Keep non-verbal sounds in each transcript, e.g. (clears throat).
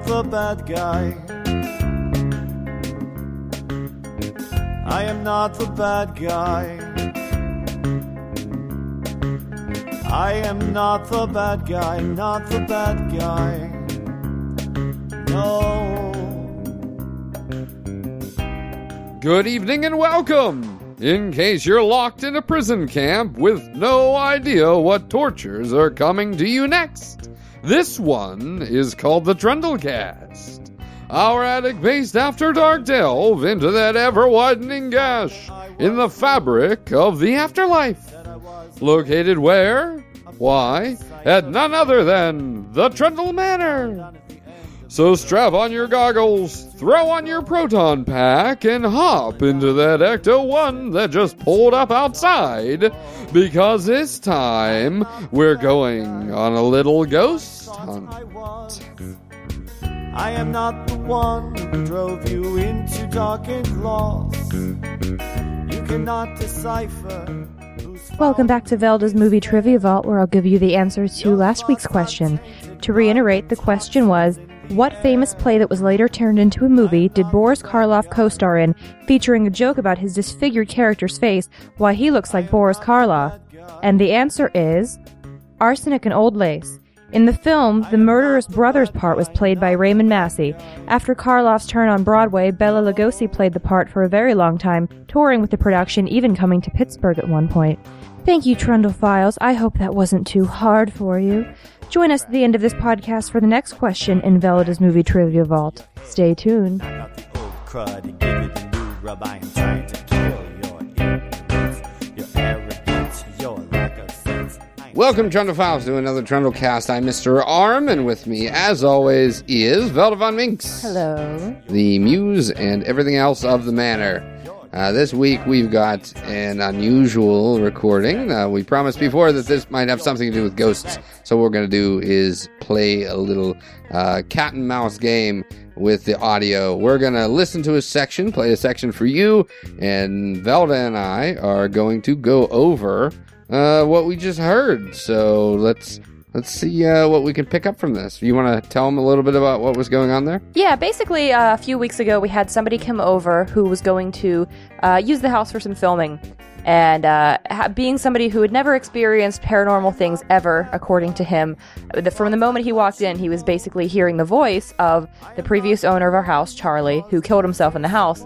Not the bad guy. I am not the bad guy. I am not the bad guy, not the bad guy. No. Good evening and welcome! In case you're locked in a prison camp with no idea what tortures are coming to you next, this one is called the Trundlecast. Our attic based after dark delve into that ever widening gash in the fabric of the afterlife. Located where? Why? At none other than the Trundle Manor. So strap on your goggles, throw on your proton pack, and hop into that Ecto 1 that just pulled up outside. Because this time, we're going on a little ghost hunt. I am not the one who drove you into dark and lost. You cannot decipher. Welcome back to Velda's Movie Trivia Vault, where I'll give you the answers to last week's question. To reiterate, the question was What famous play that was later turned into a movie did Boris Karloff co star in, featuring a joke about his disfigured character's face, why he looks like Boris Karloff? And the answer is Arsenic and Old Lace. In the film, the murderous brother's part was played by Raymond Massey. After Karloff's turn on Broadway, Bela Lugosi played the part for a very long time, touring with the production, even coming to Pittsburgh at one point. Thank you, Trundle Files. I hope that wasn't too hard for you. Join us at the end of this podcast for the next question in Velda's Movie Trivia Vault. Stay tuned. Got crud and give you the new rub. I am trying to kill your ignorance, your arrogance, your lack of sense. Welcome, Trundle Files, to another Trundle Cast. I'm Mr. Arm, and with me, as always, is Velda Von Minx. Hello. the muse and everything else of the manor. Uh, this week we've got an unusual recording. Uh, we promised before that this might have something to do with ghosts, so what we're going to do is play a little uh, cat and mouse game with the audio. We're going to listen to a section, play a section for you, and Velda and I are going to go over uh, what we just heard. So let's let's see uh, what we can pick up from this. You want to tell them a little bit about what was going on there? Yeah, basically, uh, a few weeks ago, we had somebody come over who was going to uh, use the house for some filming. And uh, ha- being somebody who had never experienced paranormal things ever, according to him, the, from the moment he walked in, he was basically hearing the voice of the previous owner of our house, Charlie, who killed himself in the house.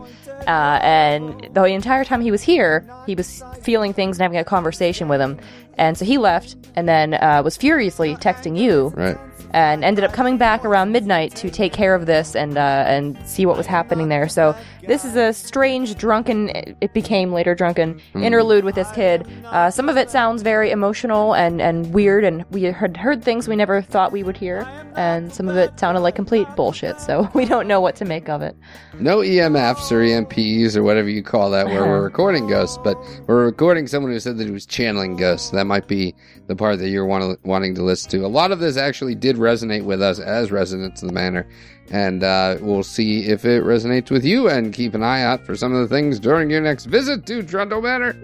Uh, and the entire time he was here, he was feeling things and having a conversation with him. And so he left and then uh, was furiously texting you Right. and ended up coming back around midnight to take care of this and uh, and see what was happening there. So this is a strange drunken. It became later drunken interlude with this kid. Uh, some of it sounds very emotional and and weird, and we had heard things we never thought we would hear, and some of it sounded like complete bullshit. So (laughs) we don't know what to make of it. no EMFs or EMPs or whatever you call that where we're recording ghosts, but we're recording someone who said that he was channeling ghosts. That might be the part that you're want- wanting to listen to. A lot of this actually did resonate with us as residents of the manor, and uh, we'll see if it resonates with you and keep an eye out for some of the things during your next visit to Trundle Manor.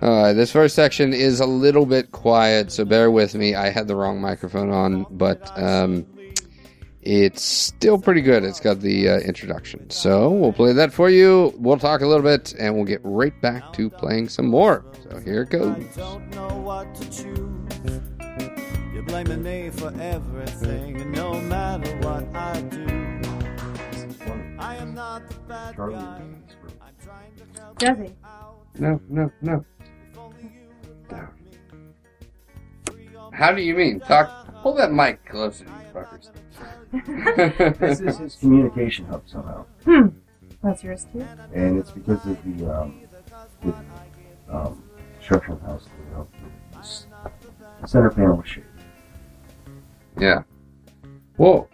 Uh, this first section is a little bit quiet, so bear with me. I had the wrong microphone on, but um, it's still pretty good. It's got the uh, introduction. So we'll play that for you. We'll talk a little bit, and we'll get right back to playing some more. So here it goes. I don't know what to choose. You're blaming me for everything, and no matter what I do, I am not the bad guy. I'm trying to help Does he? No, no, no. How do you mean? Talk. Pull that mic closer, you fuckers. This is his communication hub somehow, Hmm. That's yours too. and it's because of the um, the um, structure of the house. You know, the center panel was shaped. yeah. Whoa.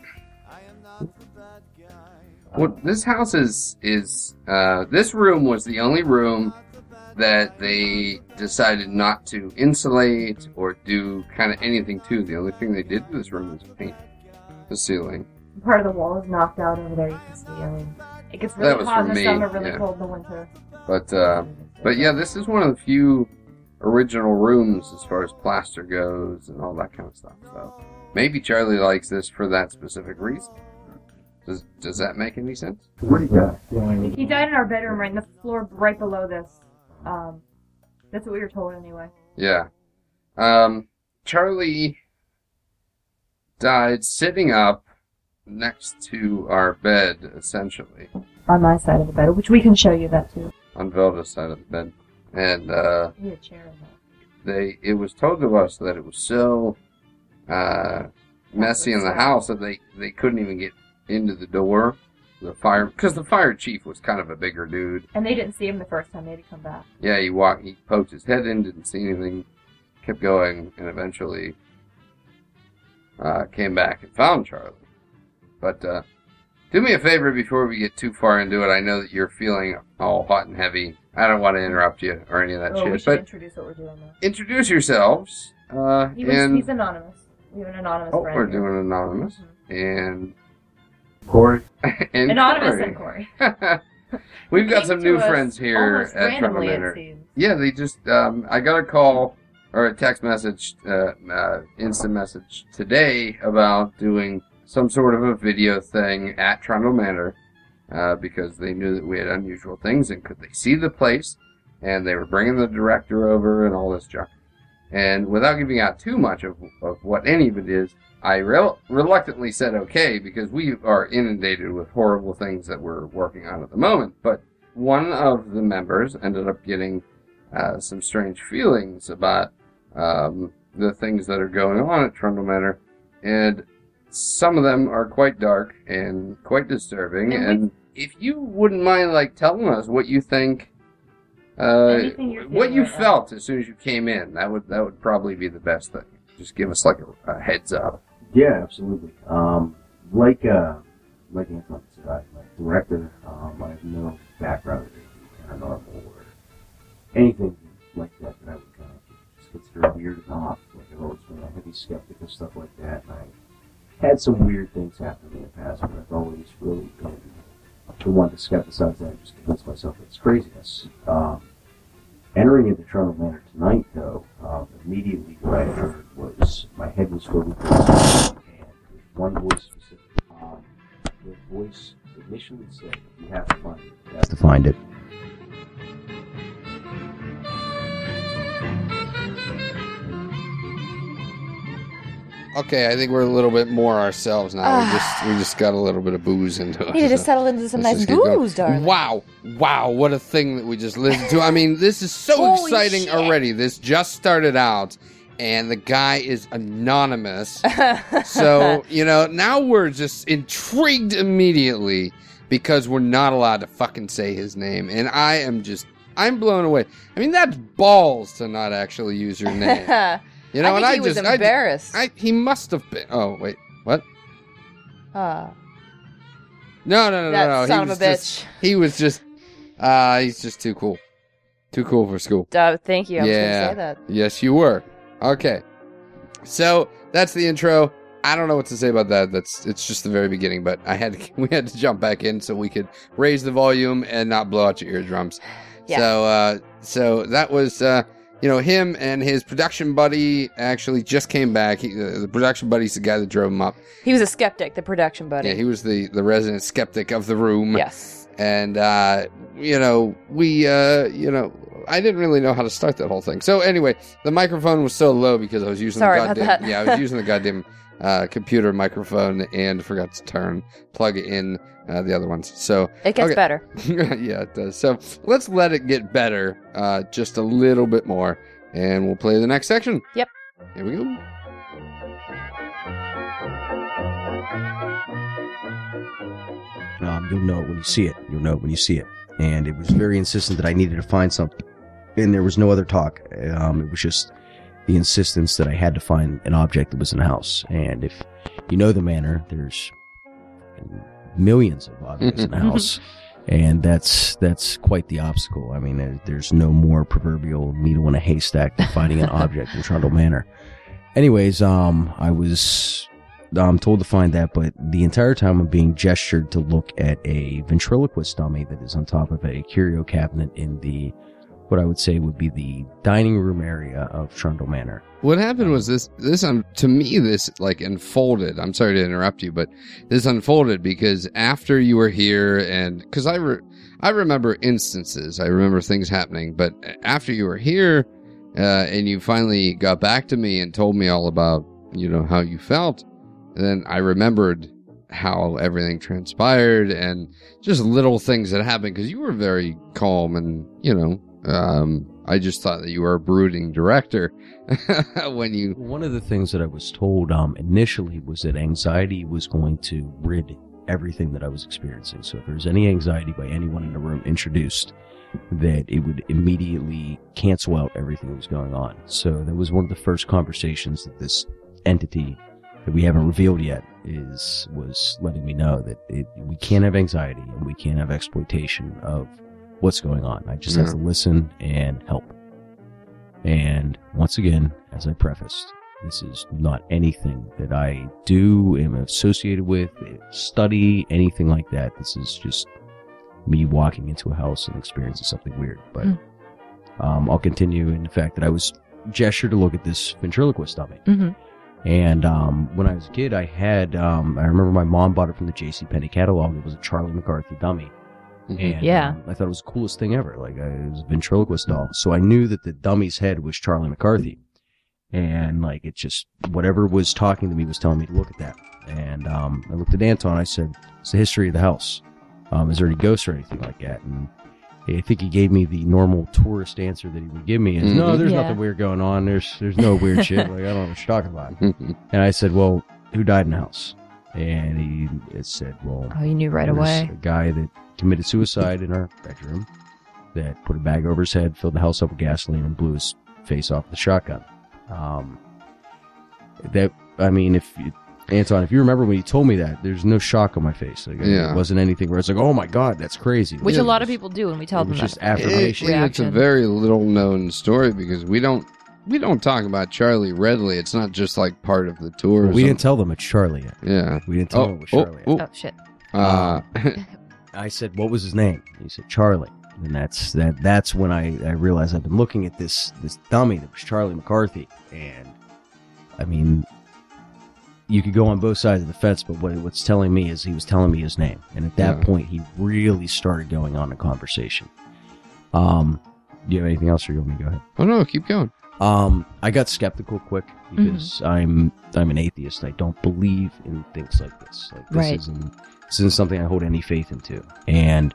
Well, this house is is uh, this room was the only room that they decided not to insulate or do kind of anything to. The only thing they did to this room was paint the ceiling. Part of the wall is knocked out over there. You can see. I mean, it gets really was hot in the me, summer, really yeah. cold in the winter. But uh, but yeah, this is one of the few original rooms as far as plaster goes and all that kind of stuff. So maybe Charlie likes this for that specific reason. Does does that make any sense? Where'd he die? He died in our bedroom, right in the floor, right below this. Um, that's what we were told anyway. Yeah. Um, Charlie died sitting up next to our bed, essentially, On my side of the bed, which we can show you that too. on Velda's side of the bed. And uh, had a chair in they it was told to us that it was so uh, messy in the house that they, they couldn't even get into the door. The fire because the fire chief was kind of a bigger dude. And they didn't see him the first time. They had to come back. Yeah, he walked, he poked his head in, didn't see anything, kept going, and eventually uh, came back and found Charlie. But uh, do me a favor before we get too far into it. I know that you're feeling all hot and heavy. I don't want to interrupt you or any of that oh, we shit, should but introduce what we're doing now. introduce yourselves. Uh, He was, and he's anonymous. We have an anonymous oh, friend. we're here. doing anonymous Mhm. and Corey? (laughs) and Anonymous Corey. and Corey. (laughs) We've got some new friends here at Trundle randomly, Manor. Yeah, they just um, I got a call or a text message, uh, uh, instant message today about doing some sort of a video thing at Trundle Manor uh, because they knew that we had unusual things and could they see the place, and they were bringing the director over and all this junk. And without giving out too much of, of what any of it is, I rel- reluctantly said okay because we are inundated with horrible things that we're working on at the moment. But one of the members ended up getting uh, some strange feelings about um, the things that are going on at Trundle Manor, and some of them are quite dark and quite disturbing. And And if you wouldn't mind, like telling us what you think, uh, what you right now. felt as soon as you came in, that would that would probably be the best thing. Just give us like a, a heads up. Yeah, absolutely. Um, like, uh, like Anton said, I, my director, um, I have no background in paranormal or anything like that that I would kind of just consider weird off. Like, I've always been a heavy skeptic of stuff like that, and I had some weird things happen in the past, but I've always really of the one to skepticize that and just convince myself it's craziness. Um, entering into Trundle Manor tonight, though, um, immediately what I heard was my head was filled with voices, and one voice specifically. Um, the voice initially said, "You have to find it. You have to find it." Okay, I think we're a little bit more ourselves now. we Ah. just we just got a little bit of booze into us. need to so (laughs) settle into some let's nice just keep going. booze, darling. Wow, wow, what a thing that we just listened to. I mean, this is so Holy exciting shit. already. This just started out, and the guy is anonymous. (laughs) so you know now we're just intrigued immediately because we're not allowed to fucking say his name and i am just i'm blown away i mean that's balls to not actually use your name (laughs) you know I and think i he was just I- embarrassed. I, he must have been oh wait what Ah, no no no that no no son he of a bitch. just he was just uh he's just too cool too cool for school Duh, thank you. I was Yeah. going to say that. Yes, you were. Okay. So that's the intro. I don't know what to say about that. That's it's just the very beginning, but I had to, (laughs) we had to jump back in so we could raise the volume and not blow out your eardrums. Yeah. So uh so that was uh you know him and his production buddy actually just came back. He, uh, the production buddy's the guy that drove him up. He was a skeptic, the production buddy. Yeah, he was the the resident skeptic of the room yes. and uh, you know we uh, you know I didn't really know how to start that whole thing. So anyway, the microphone was so low because I was using Sorry the about goddamn that. yeah I was using the (laughs) goddamn uh, computer microphone and forgot to turn plug in uh, the other ones. So It gets Okay. better. (laughs) yeah, it does. So let's let it get better uh, just a little bit more, and we'll play the next section. Yep. Here we go. Um, you'll know it when you see it. You'll know it when you see it. And it was very insistent that I needed to find something. And there was no other talk. Um, it was just the insistence that I had to find an object that was in the house. And if you know the manor, there's millions of objects in the (laughs) house. And that's that's quite the obstacle. I mean, there- there's no more proverbial needle in a haystack than finding an object in Trundle Manor. Anyways, um, I was I'm told to find that, but the entire time I'm being gestured to look at a ventriloquist dummy that is on top of a curio cabinet in the what I would say would be the dining room area of Trundle Manor. What happened was this, this, um, to me, this like unfolded. I'm sorry to interrupt you, but this unfolded because after you were here and, cause I, re- I remember instances, I remember things happening, but after you were here, uh, and you finally got back to me and told me all about, you know, how you felt, then I remembered how everything transpired and just little things that happened because you were very calm and, you know, um, I just thought that you were a brooding director (laughs) when you. One of the things that I was told um, initially was that anxiety was going to rid everything that I was experiencing. So if there was any anxiety by anyone in the room introduced, that it would immediately cancel out everything that was going on. So that was one of the first conversations that this entity that we haven't revealed yet is was letting me know that it, we can't have anxiety and we can't have exploitation of what's going on. I just have to listen and help. And once again, as I prefaced, this is not anything that I do, am associated with, study, anything like that. This is just me walking into a house and experiencing something weird. But Mm. um, I'll continue in the fact that I was gestured to look at this ventriloquist dummy. hmm And um, when I was a kid, I had um, I remember my mom bought it from the J.C. Penney catalog. It was a Charlie McCarthy dummy, and Yeah. um, I thought it was the coolest thing ever. Like I, it was a ventriloquist doll, so I knew that the dummy's head was Charlie McCarthy, and like it just whatever was talking to me was telling me to look at that. And um, I looked at Anton. I said, "It's the history of the house. Um, is there any ghosts or anything like that?" And I think he gave me the normal tourist answer that he would give me. Is, no, Mhm. there's Yeah. nothing weird going on. There's there's no weird shit. Like I don't know what you're talking about. (laughs) And I said, "Well, who died in the house?" And he it said, "Well, Oh, you knew right away. A guy that committed suicide in our bedroom, that put a bag over his head, filled the house up with gasoline, and blew his face off with a shotgun." Um, that I mean, if you, Anton, if you remember when you told me that, there's no shock on my face. Like, Yeah. it wasn't anything where it's like, "Oh my god, that's crazy." Which Yeah, a lot of people do when we tell it them was that. just It- affirmation. and it's a very little known story because we don't we don't talk about Charlie readily. It's not just like part of the tour. or we didn't tell them it's Charlie yet. Yeah. We didn't tell Oh, them it was oh, Charlie. Yet. oh. Oh shit. Uh, (laughs) I said, "What was his name?" He said, "Charlie." And that's that. That's when I, I realized I've been looking at this this dummy that was Charlie McCarthy, and I mean, you could go on both sides of the fence, but what what's telling me is he was telling me his name, and at that Yeah. point, he really started going on a conversation. Um, do you have anything else, or you want me to go ahead? oh no, keep going. Um, I got skeptical quick because I'm I'm an atheist. I don't believe in things like this. Like this Right. isn't this isn't something I hold any faith into. And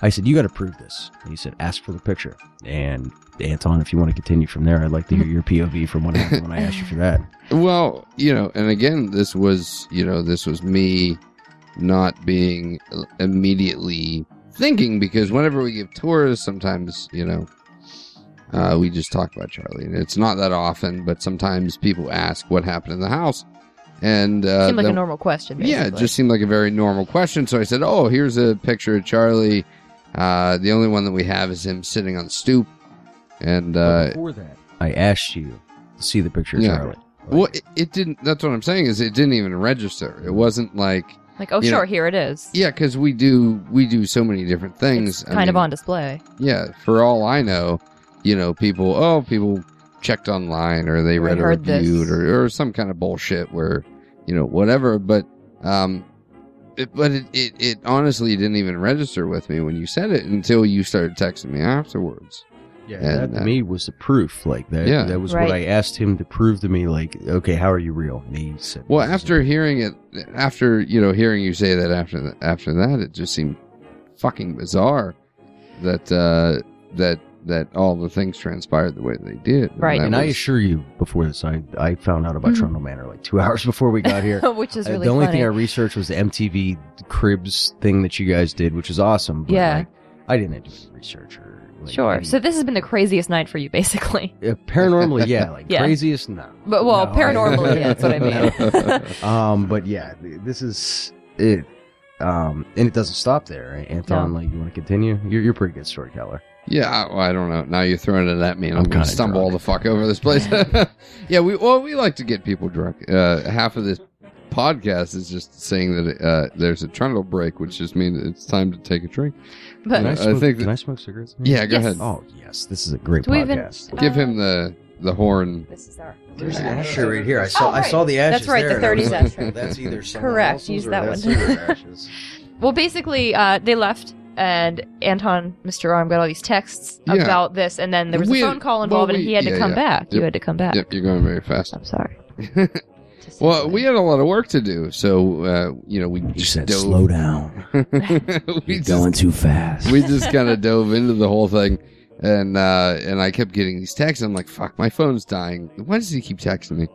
I said, "You got to prove this." And he said, "Ask for the picture." And Anton, if you want to continue from there, I'd like to hear your POV from what when I asked you for that. (laughs) Well, you know, and again, this was, you know, this was me not being immediately thinking because whenever we give tours, sometimes, you know, uh, we just talk about Charlie. And it's not that often, but sometimes people ask what happened in the house. And, uh, Seemed like a normal question. Basically. yeah, it just seemed like a very normal question. So I said, "Oh, here's a picture of Charlie. Uh, the only one that we have is him sitting on the stoop." And uh, before that, I asked you to see the picture of Yeah. Charlie. well, it, it didn't. That's what I'm saying is it didn't even register. It wasn't like like, oh you know- sure, here it is. yeah, because we do we do so many different things. It's I kind of on display. Yeah, for all I know, you know, people. Oh, people checked online or they read a review or, or some kind of bullshit where you know whatever. But um, it, but it, it it honestly didn't even register with me when you said it until you started texting me afterwards. Yeah, And, that to uh, me was the proof. Like that. Yeah. that was Right. what I asked him to prove to me. Like, okay, how are you real? And he said, Well, "This is after hearing it, after you know hearing you say that after th- after that, it just seemed fucking bizarre that uh, that that all the things transpired the way they did. Right. that And I assure you, before this, I, I found out about Mhm. Trundle Manor like two (laughs) hours before we got here. (laughs) Which is Uh, really the only funny. thing I researched was the MTV Cribs thing that you guys did, which is awesome. But Yeah. like, I didn't do any research or like, sure. any- So this has been the craziest night for you, basically. (laughs) Uh, paranormally, yeah, like Yeah. craziest, no. But well, No, I- paranormally, yeah, that's what I mean. um, but yeah, this is it. Um, and it doesn't stop there. right? Anton, No. like, you want to continue? You're, you're a pretty good storyteller. Yeah, I, I don't know. Now you're throwing it at me, and I'm I'm, gonna stumble drunk. all the fuck over this place. (laughs) yeah, we well, we like to get people drunk. Uh, half of this, podcast is just saying that uh, there's a trundle break, which just means it's time to take a drink. But Can I, I smoke, think can I smoke cigarettes? Yeah, go Yes. ahead. Oh yes, this is a great Do we even- podcast. Give Uh, him the the horn. This is our. There's an ashtray right here. I saw. Oh, right. I saw the ashes. That's right, there, the and I was 30s like, ashtray. (laughs) That's either someone Correct, else's use or that that's one. (laughs) ashes. well, basically, uh, they left, and Anton, Mr. Arm, got all these texts Yeah. about this, and then there was We a phone call well, involved, and he had to come yeah. back. You had to come back. Yep, you're going very fast. I'm sorry. (laughs) well, we had a lot of work to do, so uh, you know we You just said dove. slow (laughs) down. we You're just going too fast. we just (laughs) kind of dove into the whole thing, and uh, and I kept getting these texts. I'm like, "Fuck, my phone's dying. Why does he keep texting me?"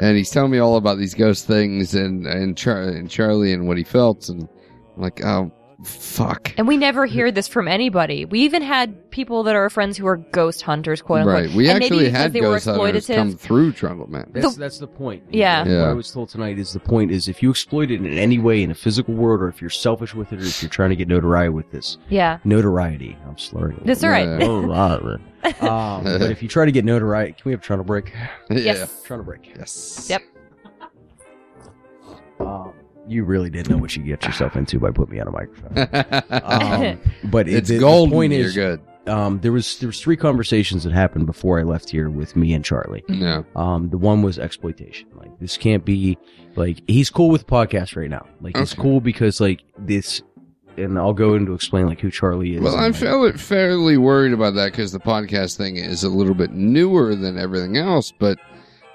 And he's telling me all about these ghost things and and, Char- and Charlie and what he felt, and I'm like, "Oh, fuck." And we never hear this from anybody. We even had people that are friends who are ghost hunters, quote unquote. Right, we And actually had they were ghost hunters exploitative. come through Trundle Manor. That's that's the point. Yeah. Yeah. What I was told tonight is the point is if you exploit it in any way in a physical world, or if you're selfish with it, or if you're trying to get notoriety with this Yeah, notoriety. I'm slurring. that's all right. Yeah. (laughs) um, but if you try to get notoriety, can we have Trundle break? (laughs) Yeah. Yes. Trundle break. Yes. Yep. You really didn't know what you get yourself into by putting me on a microphone. (laughs) Um, but it's the, gold. The point You're is, good. um, there was there was three conversations that happened before I left here with me and Charlie. No. Um, the one was exploitation. Like this can't be like he's cool with podcast right now. Like he's Okay. cool because like this, and I'll go into explain like who Charlie is. Well, I'm like, fairly, fairly worried about that because the podcast thing is a little bit newer than everything else. But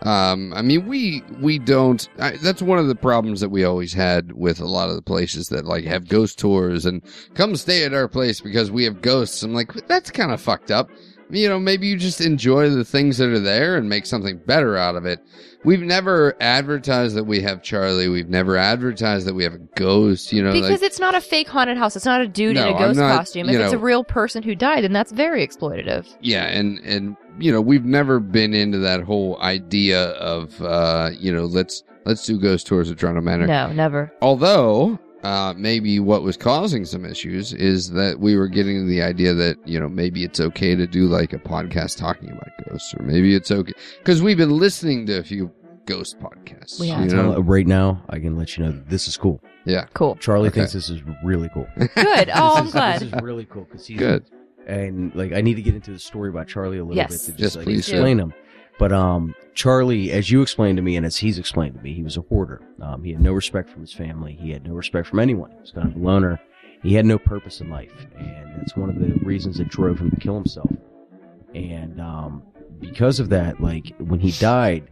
um, I mean, we we don't. I, that's one of the problems that we always had with a lot of the places that like have ghost tours and come stay at our place because we have ghosts. I'm like, that's kind of fucked up. You know, maybe you just enjoy the things that are there and make something better out of it. We've never advertised that we have Charlie. We've never advertised that we have a ghost. You know, because like, it's not a fake haunted house. It's not a dude No, in a ghost not- costume. If it's a real person who died, then that's very exploitative. yeah and and you know we've never been into that whole idea of uh you know let's let's do ghost tours of Trundle Manor No, never. although uh maybe what was causing some issues is that we were getting to the idea that you know maybe it's okay to do like a podcast talking about ghosts or maybe it's okay because we've been listening to a few ghost podcasts We you have. tell- know right now, I can let you know this is cool. yeah Cool. Charlie Okay. thinks this is really cool. Good. Oh, I'm glad. This is really cool because he's good and like I need to get into the story about Charlie a little Yes. bit to Yes, just like, please do. explain him. But um, Charlie, as you explained to me, and as he's explained to me, he was a hoarder. Um, he had no respect from his family. He had no respect from anyone. He was kind of a loner. He had no purpose in life, and that's one of the reasons that drove him to kill himself. And um, because of that, like when he died,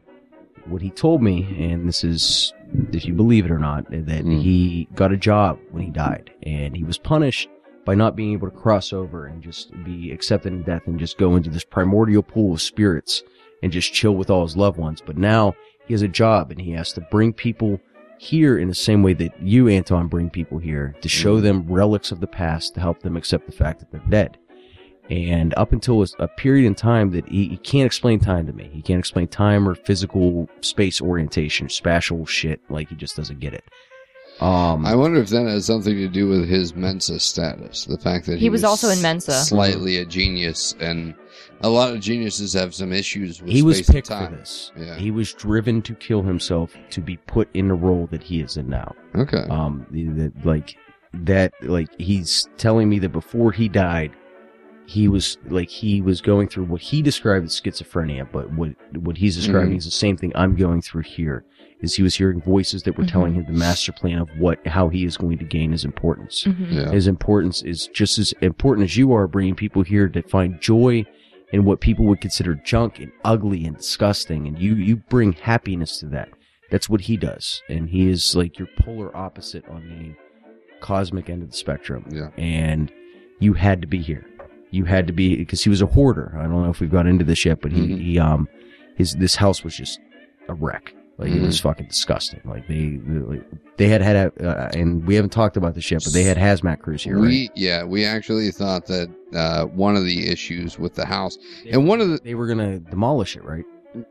what he told me, and this is if you believe it or not, that Mm. he got a job when he died, and he was punished by not being able to cross over and just be accepted in death and just go into this primordial pool of spirits and just chill with all his loved ones. But now he has a job and he has to bring people here in the same way that you, Anton, bring people here to show Mhm. them relics of the past to help them accept the fact that they're dead. And up until a, a period in time that he, he can't explain time to me. He can't explain time or physical space orientation, spatial shit. Like he just doesn't get it. Um, I wonder if that has something to do with his Mensa status. The fact that he, He was also in Mensa. slightly a genius, and a lot of geniuses have some issues with he was space and picked for this. Yeah. He was driven to kill himself to be put in the role that he is in now. Okay. Um, the, the, like that, like he's telling me that before he died, he was like he was going through what he described as schizophrenia, but what what he's describing Mhm. is the same thing I'm going through here. Is he was hearing voices that were Mhm. telling him the master plan of what how he is going to gain his importance. Mhm. yeah. His importance is just as important as you are bringing people here to find joy in what people would consider junk and ugly and disgusting. And you, you bring happiness to that. That's what he does. And he is like your polar opposite on the cosmic end of the spectrum. Yeah. And you had to be here. You had to be, because he was a hoarder. I don't know if we've got into this yet, but he, Mhm. he, um, his, this house was just a wreck. Like it was Mm-hmm. fucking disgusting. Like they, they, they had had, a, uh, and we haven't talked about this yet, but they had hazmat crews here, right? we yeah we actually thought that uh, one of the issues with the house and one of the they were gonna demolish it, right?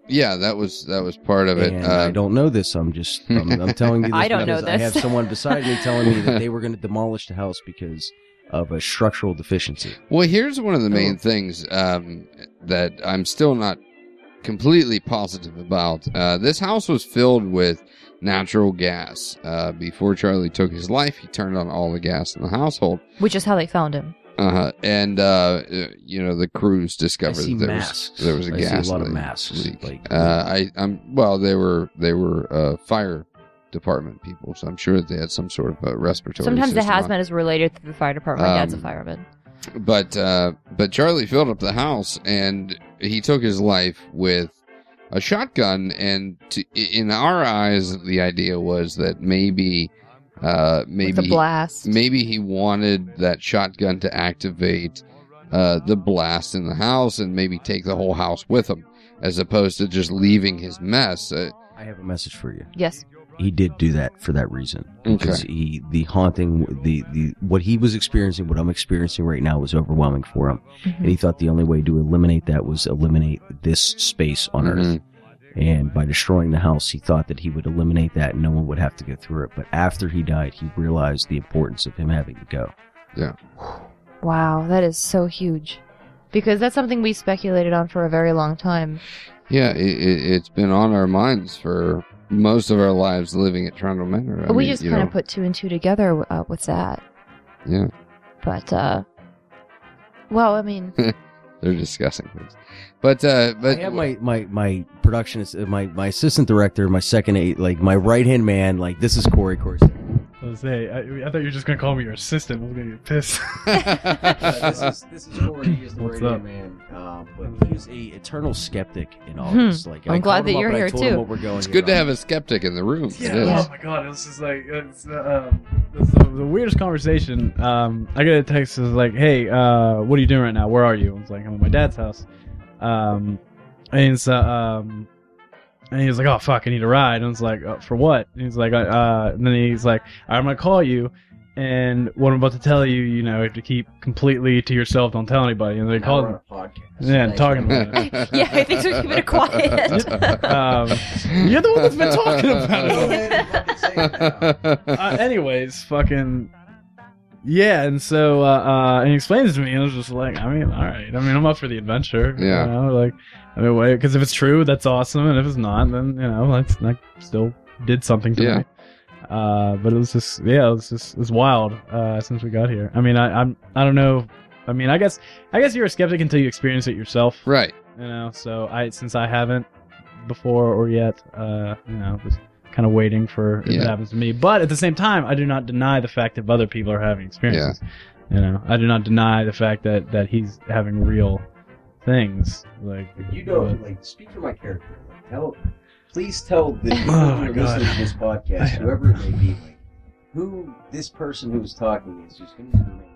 yeah that was that was part of it. And Uh, I don't know this. I'm just I'm, I'm telling you. (laughs) This I don't know because I have someone beside me telling me that (laughs) they were going to demolish the house because of a structural deficiency. Well, here's one of the main Oh. things um, that I'm still not completely positive about. Uh, this house was filled with natural gas. Uh, before Charlie took his life, he turned on all the gas in the household. Which is how they found him. Uh-huh. And uh, you know the crews discovered that there masks. was there was a I gas see a lot of leak- masks. leak. Like, Uh, I I'm well they were they were uh, fire department people, so I'm sure that they had some sort of a respiratory. Sometimes the system on. hazmat is related to the fire department. My dad's a Um, fireman. But uh, but Charlie filled up the house and he took his life with a shotgun. And to, in our eyes, the idea was that maybe uh, maybe the blast. maybe he wanted that shotgun to activate uh, the blast in the house and maybe take the whole house with him, as opposed to just leaving his mess. Uh, I have a message for you. yes. He did do that for that reason. Because he, the haunting, the, the, what he was experiencing, what I'm experiencing right now was overwhelming for him. And he thought the only way to eliminate that was eliminate this space on Earth. Mhm. And by destroying the house, he thought that he would eliminate that and no one would have to go through it. But after he died, he realized the importance of him having to go. Yeah. Wow, that is so huge. Because that's something we speculated on for a very long time. Yeah, it, it, it's been on our minds for most of our lives living at Trundle Manor. I we mean, just kind know, of put two and two together uh, with that. yeah, But, uh, well, I mean, (laughs) they're discussing things. But uh, but I have my my my productionist, uh, my my assistant director, my second eight, like my right hand man. Like this is Corey. Corey. I was say, I, I thought you were just gonna call me your assistant. I was gonna get pissed. (laughs) (laughs) this is this is Corey. He is the What's right up? man. Um, but he's a eternal skeptic in all Hmm. this. Like I'm I glad called that him up you're and I here, told him too. what we're going it's good to on. have a skeptic in the room. Yeah. is. Oh my god, it was just like it's uh, um, it's the, the weirdest conversation. Um, I get a text that's like, "Hey, uh, what are you doing right now? Where are you?" I was like, "I'm at my dad's house." Um, and it's, uh, um, and he was like, "Oh fuck, I need a ride." And I was like, oh, "For what?" And he's like, uh, and then he's like, "I'm gonna call you." And what I'm about to tell you, you know, you have to keep completely to yourself. Don't tell anybody. And they Now called we're him. on a podcast. Yeah, talking very about much. (laughs) yeah, I think. Keep it quiet. (laughs) Um, you're the one that's been talking about it. (laughs) fucking say it now. uh, anyways, fucking yeah, and so uh, uh, and he explains to me, and I was just like, I mean, all right, I mean, I'm up for the adventure. Yeah. you know, like, I mean, wait, because if it's true, that's awesome, and if it's not, then you know, that's that still did something to Yeah. me. Uh, but it was just, yeah, it was just, it was wild uh, since we got here. I mean, I, I'm, I don't know. I mean, I guess, I guess you're a skeptic until you experience it yourself. right. You know, so I since I haven't before or yet, uh, you know, just kind of waiting for if Yeah. it happens to me. But at the same time, I do not deny the fact that other people are having experiences. You know, I do not deny the fact that that he's having real things. Like You know, but- like, speak for my character. Like, tell, please tell (laughs) the oh people Oh, who my are listening to this podcast, (laughs) whoever it may be, like, who this person who's talking is, who's going to remain nameless.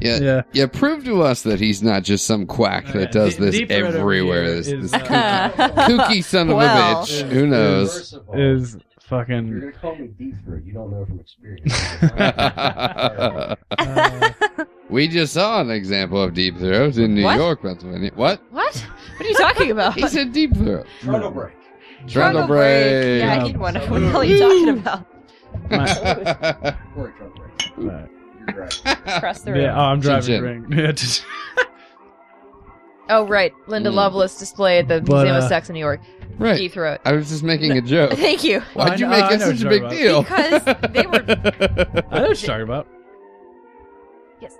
Yeah. yeah. Yeah, prove to us that he's not just some quack Okay, that does Deep- this Deep everywhere. here This, is, this uh, kooky, (laughs) kooky son of Well. a bitch. Who knows? First Is fucking. you're going to call me deep throat, you don't know from experience. Uh, (laughs) we just saw an example of deep throat in New What? York, Pennsylvania. What? what? What are you talking about? He said deep throat. Trundle break. Trundle break. Yeah, I need one. (laughs) What the hell are you talking about? Corey Trundle break. You're right. Across the room. yeah, oh, I'm driving Chin-chin. ring. (laughs) Yeah, just- Oh, right. Linda Mm. Lovelace display at the But, Museum of uh, Sex in New York. right. Deep throat. I was just making a joke. (laughs) Thank you. Why'd I you know- make I it know such a big you're deal? Because they (laughs) were. I know what you're talking about. Yes.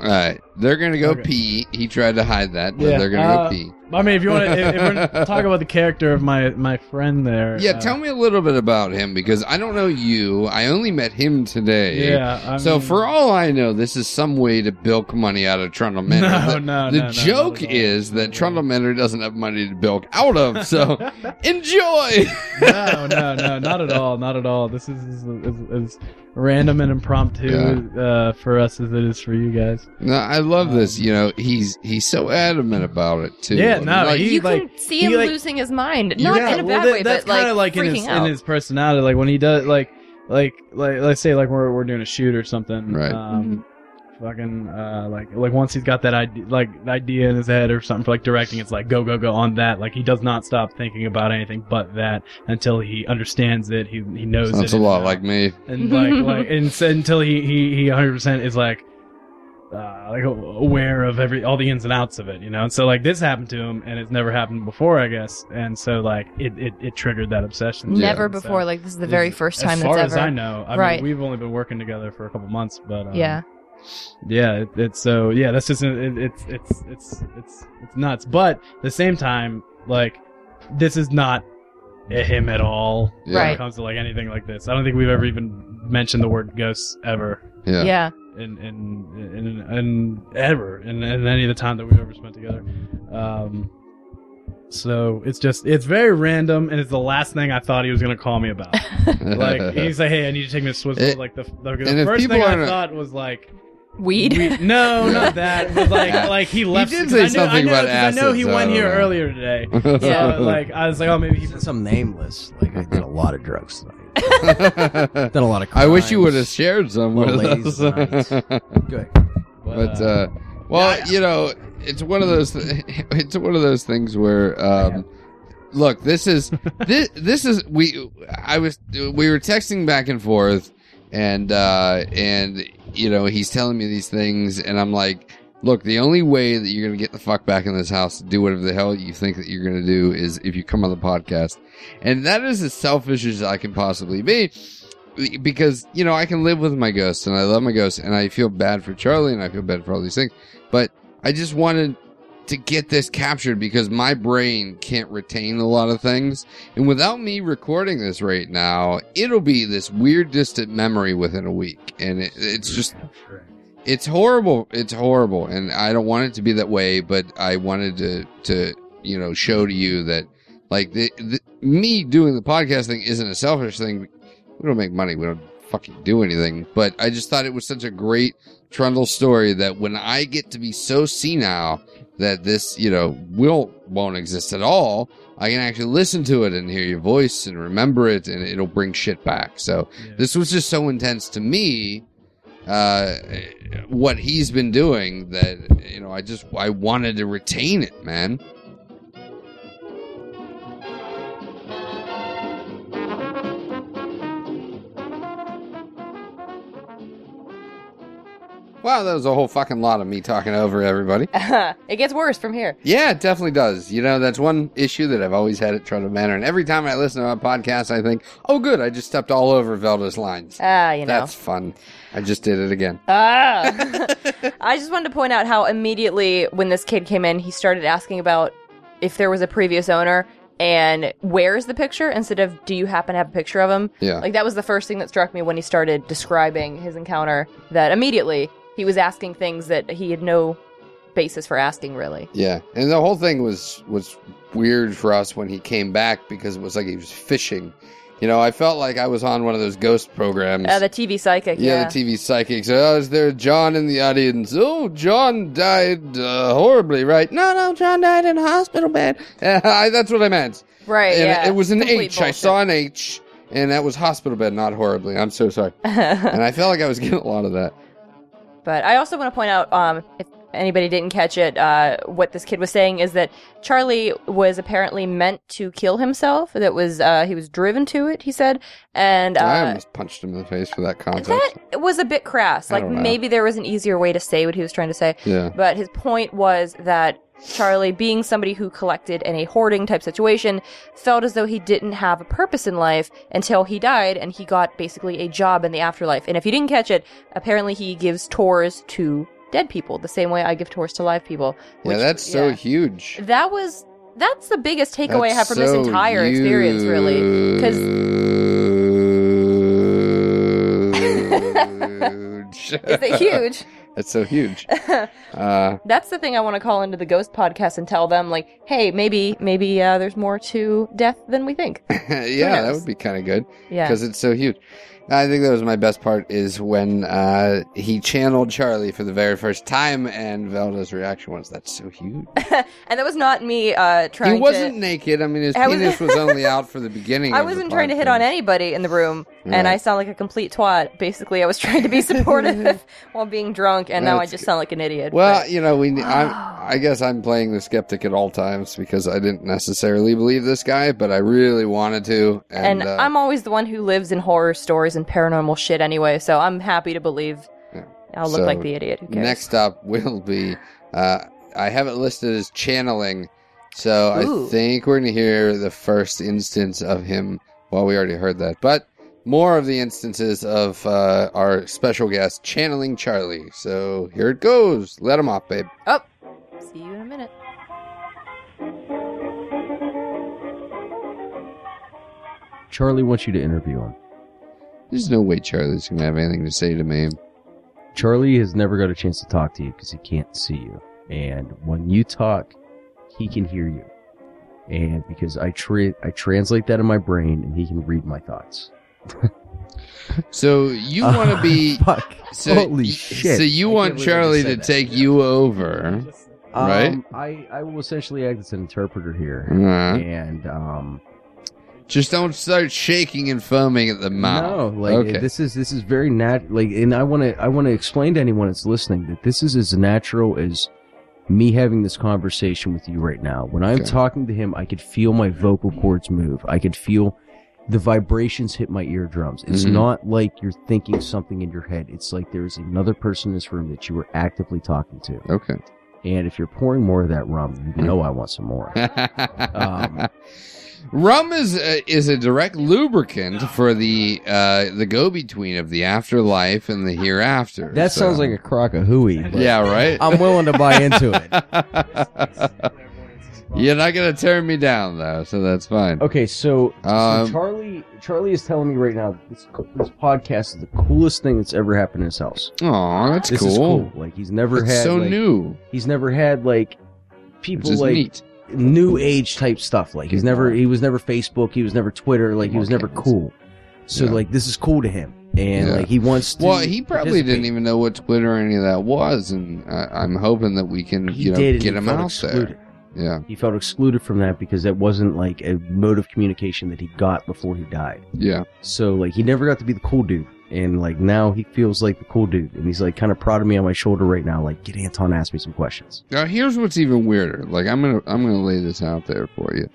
All right, they're gonna go Okay. pee. He tried to hide that, but Yeah, they're gonna uh, go pee. I mean, if you want to, if, if we're gonna (laughs) talk about the character of my my friend there. Yeah, uh, tell me a little bit about him because I don't know you. I only met him today. Yeah. I so mean- for all I know, this is some way to bilk money out of Trundle (laughs) Manor. No, the, no, the no, no, joke all. is that Trundle Manor doesn't have money to bilk out of. So (laughs) enjoy. no, no, no, not at all, not at all. This is as, as, as random and impromptu uh, for us as it is for you guys. no, I love this. You know, he's he's so adamant about it too. Yeah, I mean, no, like, he- you like- can see him like- losing his mind. Not Yeah, in a well, bad that- way, that's but like kinda like in his out. in his personality. Like when he does, like, like, like, let's say, like we're we're doing a shoot or something. Right. Um, Fucking uh, like like once he's got that idea like idea in his head or something for like directing, it's like go go go on that. Like he does not stop thinking about anything but that until he understands it. He he knows sounds it a lot and, like me. and like like (laughs) and so until he he he 100 percent is like uh, like aware of every all the ins and outs of it, you know. And so like this happened to him, and it's never happened before, I guess. And so like it it, it triggered that obsession. Never And so before. Like this is the very this- first time as far that's as ever. I know. I Right. mean, we've only been working together for a couple months, but um, Yeah. yeah, it, it's so yeah. That's just it, it's it's it's it's it's nuts. But at the same time, like this is not him at all Yeah. when Right. it comes to like anything like this. I don't think we've ever even mentioned the word ghosts ever Yeah. Yeah. In in in, in ever in, in any of the time that we've ever spent together. Um, so it's just it's very random, and it's the last thing I thought he was gonna call me about. (laughs) like he's like, "Hey, I need to take me to Switzerland." It- like the the, the first thing I thought was like. Weed. We, no, not (laughs) that. But like, like he left. did 'cause say I knew, something I know, about 'cause I know he acids, went here know. earlier today. (laughs) Yeah. So, like, I was like, oh, maybe he. Since I'm nameless, like I did a lot of drugs tonight. (laughs) Done a lot of. I wish you would have shared some with Little us. (laughs) Good. but uh, well, you know, it's one of those. Th- (laughs) it's one of those things where. Um, Look, this is this this is we. I was we were texting back and forth, and uh, and you know he's telling me these things, and I'm like, look, the only way that you're gonna get the fuck back in this house to do whatever the hell you think that you're gonna do is if you come on the podcast, and that is as selfish as I can possibly be because you know I can live with my ghosts and I love my ghosts and I feel bad for Charlie and I feel bad for all these things, but I just wanted to get this captured because my brain can't retain a lot of things, and without me recording this right now, it'll be this weird distant memory within a week, and it, it's just it's horrible. It's horrible, and I don't want it to be that way. But I wanted to to you know show to you that like the, the me doing the podcast thing isn't a selfish thing. We don't make money. We don't fucking do anything. But I just thought it was such a great Trundle story that when I get to be so senile that this you know will won't exist at all. I can actually listen to it and hear your voice and remember it, and it'll bring shit back. So this was just so intense to me uh what he's been doing that you know i just i wanted to retain it man wow that was a whole fucking lot of me talking over everybody (laughs) it gets worse from here. yeah it definitely does you know that's one issue that i've always had at Trundle manor and every time i listen to a podcast i think oh good i just stepped all over velda's lines Ah, you know. that's fun i just did it again Ah. (laughs) I just wanted to point out how immediately when this kid came in, he started asking about if there was a previous owner and where's the picture instead of do you happen to have a picture of him? yeah Like that was the first thing that struck me when he started describing his encounter. That immediately he was asking things that he had no basis for asking. Really, Yeah, and the whole thing was was weird for us when he came back because it was like he was fishing. You know, I felt like I was on one of those ghost programs. uh, the TV psychic. yeah, Yeah, the TV psychics. Oh, is there John in the audience? Oh, John died uh, horribly, right? No, no, John died in a hospital bed. (laughs) I, that's what I meant. right. And yeah, it was an Complete H. I bullshit. saw an H, and that was hospital bed, not horribly. I'm so sorry. (laughs) and I felt like I was getting a lot of that. But I also want to point out, um, if anybody didn't catch it, uh, what this kid was saying is that Charlie was apparently meant to kill himself. That was uh, he was driven to it. He said, and I uh, almost punched him in the face for that concept. that was a bit crass. Like maybe there was an easier way to say what he was trying to say. yeah. But his point was that Charlie, being somebody who collected in a hoarding type situation, felt as though he didn't have a purpose in life until he died and he got basically a job in the afterlife. And if you didn't catch it, apparently he gives tours to dead people the same way I give tours to live people. Yeah, which- that's so yeah. huge. That was that's the biggest takeaway I have That's from this so entire experience, really. Because huge. (laughs) is it huge? (laughs) It's so huge. (laughs) Uh, That's the thing I want to call into the ghost podcast and tell them, like, hey, maybe maybe uh, there's more to death than we think. (laughs) yeah, that would be kind of good Yeah. because it's so huge. I think that was my best part is when uh, he channeled Charlie for the very first time, and Velda's reaction was, "That's so huge." (laughs) And that was not me uh, trying He wasn't to. naked. I mean, his (laughs) I penis was only out for the beginning. (laughs) I wasn't trying to hit on anybody in the room, Right. and I sound like a complete twat. Basically, I was trying to be supportive while being drunk, and now I just sound like an idiot. Well, but- you know, we. (sighs) I'm, I guess I'm playing the skeptic at all times because I didn't necessarily believe this guy, but I really wanted to. And, and uh, I'm always the one who lives in horror stories and paranormal shit anyway, so I'm happy to believe Yeah. I'll look So, like the idiot. Who cares? Next up will be, uh, I have it listed as channeling. So Ooh. I think we're going to hear the first instance of him. Well, we already heard that, but more of the instances of uh, our special guest channeling Charlie. So here it goes. Let him off, babe. Oh, see you in a minute. Charlie wants you to interview him. There's no way Charlie's going to have anything to say to me. Charlie has never got a chance to talk to you because he can't see you. And when you talk, he can hear you. And because I tra- I translate that in my brain and he can read my thoughts. (laughs) So you want to be. (laughs) Fuck. So, Holy shit. So you I want can't believe I Charlie to said that. take you over. Right? Um, I, I will essentially act as an interpreter here. Uh, And, um, just don't start shaking and foaming at the mouth. No, like okay. this is this is very nat. Like, and I want to I want to explain to anyone that's listening that this is as natural as me having this conversation with you right now. When I'm Okay. talking to him, I could feel my vocal cords move. I could feel the vibrations hit my eardrums. It's Mhm. not like you're thinking something in your head. It's like there's another person in this room that you were actively talking to. okay. And if you're pouring more of that rum, you know I want some more. (laughs) Um, Rum is a, is a direct lubricant for the uh, the go between of the afterlife and the hereafter. that so- sounds like a crock of hooey. but yeah, right. I'm willing to buy into it. (laughs) You're not gonna turn me down though, so that's fine. Okay, so, so Um, Charlie Charlie is telling me right now that this co- this podcast is the coolest thing that's ever happened in his house. Aw, that's this cool. is cool. Like he's never It's had so like, new. He's never had like Which people is like neat. New age type stuff. Like he's never he was never Facebook, he was never Twitter, like he was never cool. So Yeah. like this is cool to him. And Yeah. like he wants to Well, he probably didn't even know what Twitter or any of that was, and I, I'm hoping that we can, he you know, get him out excluded. there. Yeah, He felt excluded from that because that wasn't like a mode of communication that he got before he died. yeah. So like he never got to be the cool dude, and like now he feels like the cool dude, and he's like kind of proud of me on my shoulder right now. Like, get Anton, ask me some questions. Now here's what's even weirder. Like I'm gonna I'm gonna lay this out there for you,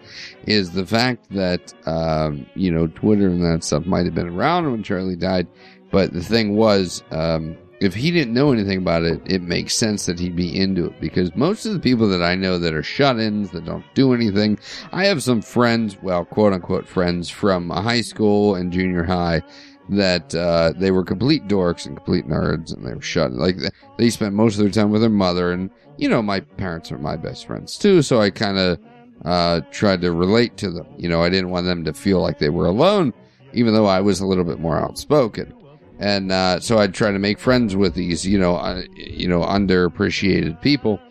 is the fact that um, you know Twitter and that stuff might have been around when Charlie died, but the thing was, um, if he didn't know anything about it, it makes sense that he'd be into it because most of the people that I know that are shut-ins that don't do anything, I have some friends, well, quote unquote friends from high school and junior high. That uh, they were complete dorks and complete nerds, and they were shut. Like they spent most of their time with their mother, and you know, my parents are my best friends too, so I kind of uh, tried to relate to them. You know, I didn't want them to feel like they were alone, even though I was a little bit more outspoken. And uh, so I'd try to make friends with these, you know, uh, you know, underappreciated people.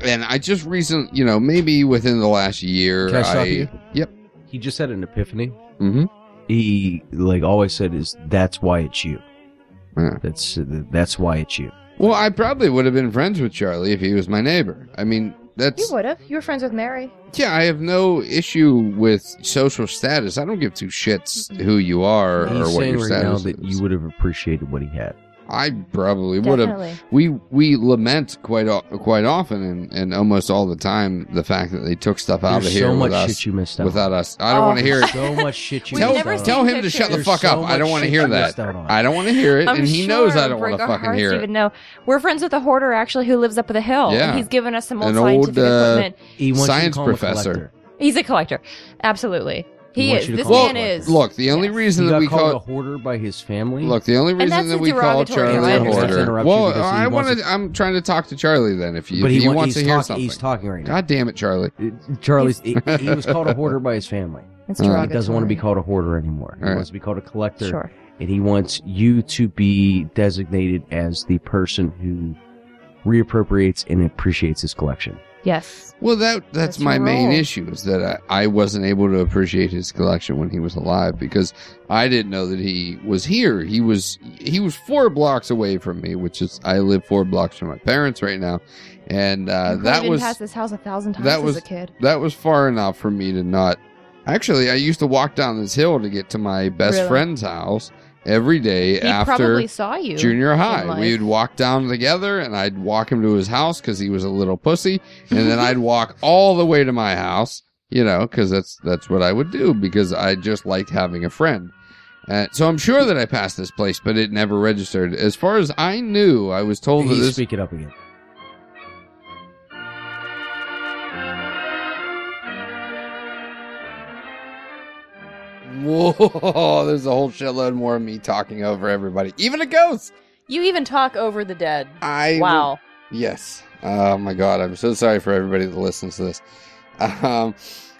And I just recent, you know, maybe within the last year, Can I you? Yep. He just had an epiphany. hmm He like always said is that's why it's you. Yeah. That's that's why it's you. Well, I probably would have been friends with Charlie if he was my neighbor. I mean, that's You would have. You were friends with Mary. Yeah, I have no issue with social status. I don't give two shits who you are He's or what saying your right now status that is. you would have appreciated what he had. I probably would have. Definitely. We we lament quite o- quite often and, and almost all the time the fact that they took stuff out There's of here so much with shit us, you missed out. without us. I don't Oh. want to hear it. so much shit you Tell, missed never out. tell him to shut the There's fuck so up. I don't want to hear that. missed out on. I don't want to hear it, I'm and he sure knows I don't want to fucking hear it. Even know we're friends with a hoarder actually who lives up at the hill. Yeah. and he's given us some old An old, scientific uh, equipment. He wants you to Science call him a professor. collector. He's a collector, absolutely. He He, wants is. This man him is. Look, the only Yes. reason He that got we called call a hoarder by his family. Look, the only reason that's that we call derogatory, Charlie I a understand. Not hoarder. interrupt you Well, because he I wants want to- to. I'm trying to talk to Charlie then. If you, but if he, he wa- wants he's to hear talk- something. He's talking right now. God damn it, Charlie! Charlie's he, he was called a hoarder by his family. It's Uh, derogatory. He doesn't want to be called a hoarder anymore. He All right. wants to be called a collector. Sure. And he wants you to be designated as the person who reappropriates and appreciates his collection. Yes. Well, that that's, That's my main role. issue is that I, I wasn't able to appreciate his collection when he was alive because I didn't know that he was here. He was he was four blocks away from me, which is I live four blocks from my parents right now, and uh, that was pass this house a thousand times that was- as a kid. that was far enough for me to not. Actually, I used to walk down this hill to get to my best Really? friend's house every day He after probably saw you. junior high. We would walk down together, and I'd walk him to his house because he was a little pussy, and then I'd walk (laughs) all the way to my house, you know, because that's that's what I would do because I just liked having a friend. Uh, so I'm sure that I passed this place, but it never registered. As far as I knew, I was told that Hey, this. speak it up again. Whoa! (laughs) There's a whole shitload more of me talking over everybody, even a ghost. You even talk over the dead. I Wow. Yes. Oh my god, I'm so sorry for everybody that listens to this. Um,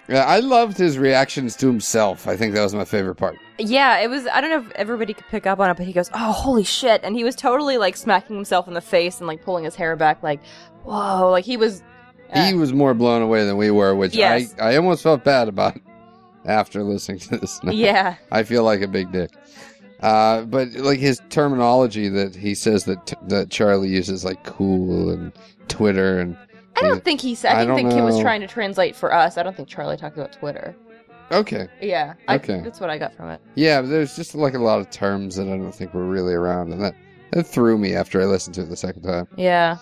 I loved his reactions to himself. I think that was my favorite part. Yeah, it was. I don't know if everybody could pick up on it, but he goes, "Oh, holy shit!" And he was totally like smacking himself in the face and like pulling his hair back, like, "Whoa!" Like he was. uh, he was more blown away than we were, which Yes. I, I almost felt bad about after listening to this. (laughs) now. yeah, I feel like a big dick. Uh, but like his terminology that he says that t- that Charlie uses, like cool and Twitter, and I don't think he said. I I don't the he was trying to translate for us. I don't think Charlie talked about Twitter. okay, Yeah, I, Okay. that's what I got from it. yeah. There's just like a lot of terms that I don't think were really around, and that that threw me after I listened to it the second time. Yeah.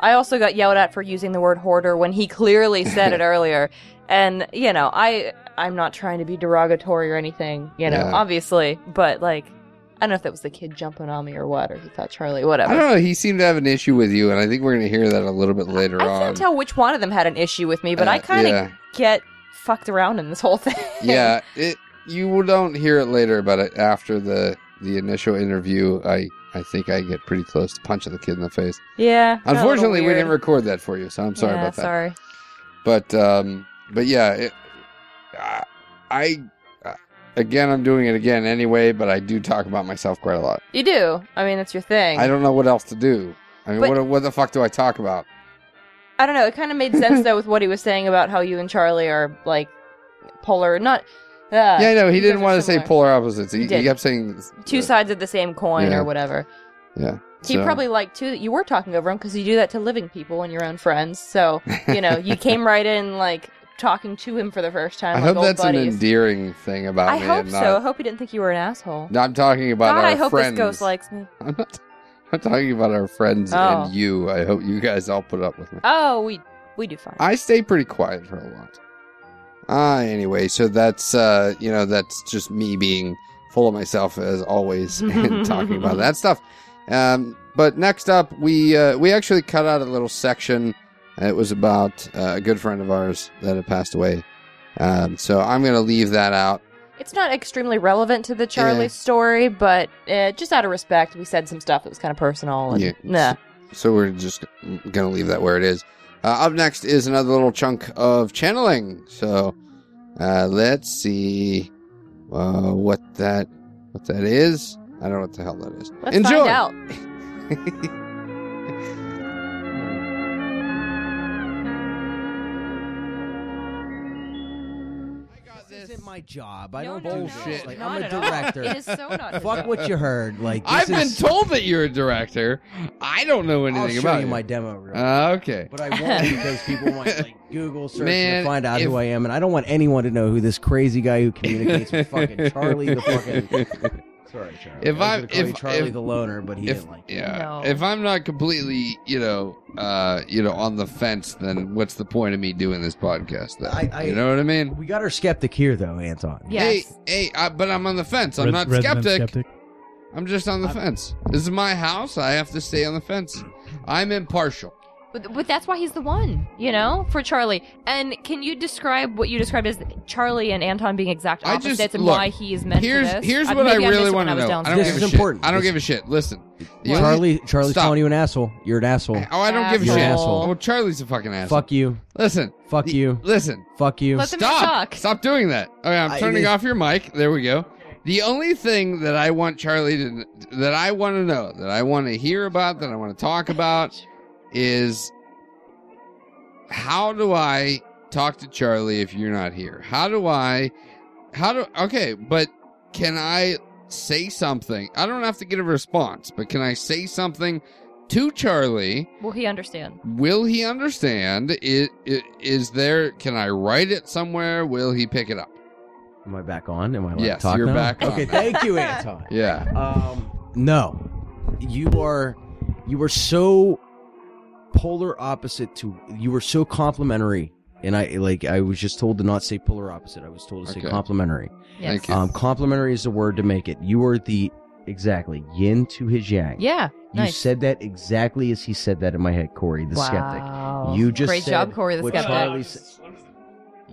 I also got yelled at for using the word hoarder when he clearly said it (laughs) earlier. And, you know, I I'm not trying to be derogatory or anything, you know, Yeah. obviously, but like I don't know if that was the kid jumping on me or what, or he thought Charlie, whatever. I don't know. He seemed to have an issue with you, and I think we're going to hear that a little bit later I on. I can't tell which one of them had an issue with me, but I Uh, kind of yeah. get fucked around in this whole thing. yeah, (laughs) it. You don't hear it later, but after the the initial interview, I I think I get pretty close to punching the kid in the face. yeah. got a little Unfortunately, we didn't record that for you, so I'm sorry Yeah, about that. Sorry. But um, but yeah, it, I, I uh, again, I'm doing it again anyway. But I do talk about myself quite a lot. You do. I mean, that's your thing. I don't know what else to do. I mean, But- what what the fuck do I talk about? I don't know. It kind of made sense though with what he was saying about how you and Charlie are like polar, not. Uh, yeah, no, he you didn't are want to say similar. polar opposites. He, He he did. kept saying two uh, sides of the same coin Yeah. or whatever. Yeah, He so- probably liked too that you were talking over him because you do that to living people and your own friends. So you know you came right in like talking to him for the first time. I like hope that's buddies. an endearing thing about I me. hope and so. I hope he didn't think you were an asshole. No, I'm talking about God, our I hope friends. this ghost likes me. (laughs) I'm not. I'm talking about our friends Oh. and you. I hope you guys all put up with me. Oh, we we do fine. I stay pretty quiet for a lot. Ah, anyway, so that's uh, you know, that's just me being full of myself as always (laughs) and talking about that stuff. Um, but next up, we uh, we actually cut out a little section. It was about uh, a good friend of ours that had passed away. Um, so I'm gonna leave that out. It's not extremely relevant to the Charlie Yeah. story, but uh, just out of respect, we said some stuff that was kind of personal. And, Yeah. Nah. So we're just gonna leave that where it is. Uh, up next is another little chunk of channeling. So uh, let's see uh, what that what that is. I don't know what the hell that is. Let's Enjoy. find out. (laughs) my job. I No, don't no, do no. this. Like, Not I'm a at all. director. It is so not. his Fuck job. what you heard. Like this I've been is- told that you're a director. I don't know anything I'll show about you it. my demo reel. Uh, okay. but I won't because people (laughs) might like Google search Man, to find out if- who I am, and I don't want anyone to know who this crazy guy who communicates with fucking (laughs) Charlie the fucking. Sorry, Charlie. If I I'm- was gonna call you if- Charlie if- the loner, but he if didn't like. yeah, No. if I'm not completely, you know, uh, you know, on the fence, then what's the point of me doing this podcast? Then I- I- you know what I mean? We got our skeptic here, though, Anton. Yes. Hey, hey, I, but I'm on the fence. I'm Res- not resident skeptic. I'm just on the fence. This is my house. I have to stay on the fence. I'm impartial. But, but that's why he's the one, you know, for Charlie. And can you describe what you described as Charlie and Anton being exact I opposites just- and look, why he is meant Here's for this? here's Uh, what I maybe missed really want to know. I don't This give is a shit. important. I don't give a shit. Listen, the only- Charlie, Charlie's Stop. calling you an asshole. You're an asshole. Oh, I don't give a You're shit. an asshole. Well, Charlie's a fucking asshole. Fuck you. Listen. Fuck you. Listen. Fuck you. Let Stop. talk. Stop doing that. Okay, I'm I- turning it- off your mic. There we go. The only thing that I want Charlie to that I want to know, that I want to hear about, that I want to talk about is how do I talk to Charlie if you're not here? How do I how do okay, but can I say something? I don't have to get a response, but can I say something to Charlie? Will he understand? Will he understand? Is, is there? Can I write it somewhere? Will he pick it up? Am I back on? Am I allowed to Yes, talk you're now? back on. Okay, thank you, Anton. (laughs) Yeah. Um, no, you are you are so polar opposite to you were so complimentary And I like I was just told to not say polar opposite. I was told to say Okay. complementary. Yes. Thank you. Um, complementary is the word to make it. You are the exactly yin to his yang. Yeah. You nice. said that exactly as he said that in my head, Corey, the skeptic. You just Great said job, Corey the skeptic. Charlie s-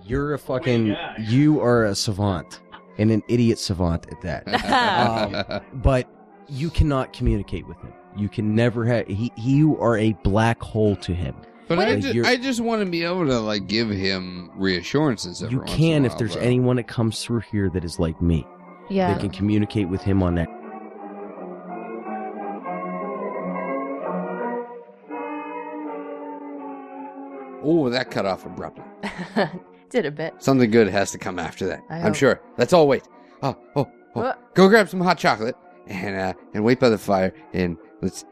You're a fucking. You are a savant and an idiot savant at that. (laughs) Um, but you cannot communicate with him. You can never have. He, you are a black hole to him. But I if just, I just want to be able to like give him reassurances. Every you once in a can if there's though. anyone that comes through here that is like me. yeah. they can communicate with him on that. Oh, that cut off abruptly. (laughs) Did a bit. Something good has to come after that. I I'm hope. sure. Let's all wait. Oh, oh, oh. What? Go grab some hot chocolate and uh and wait by the fire and let's.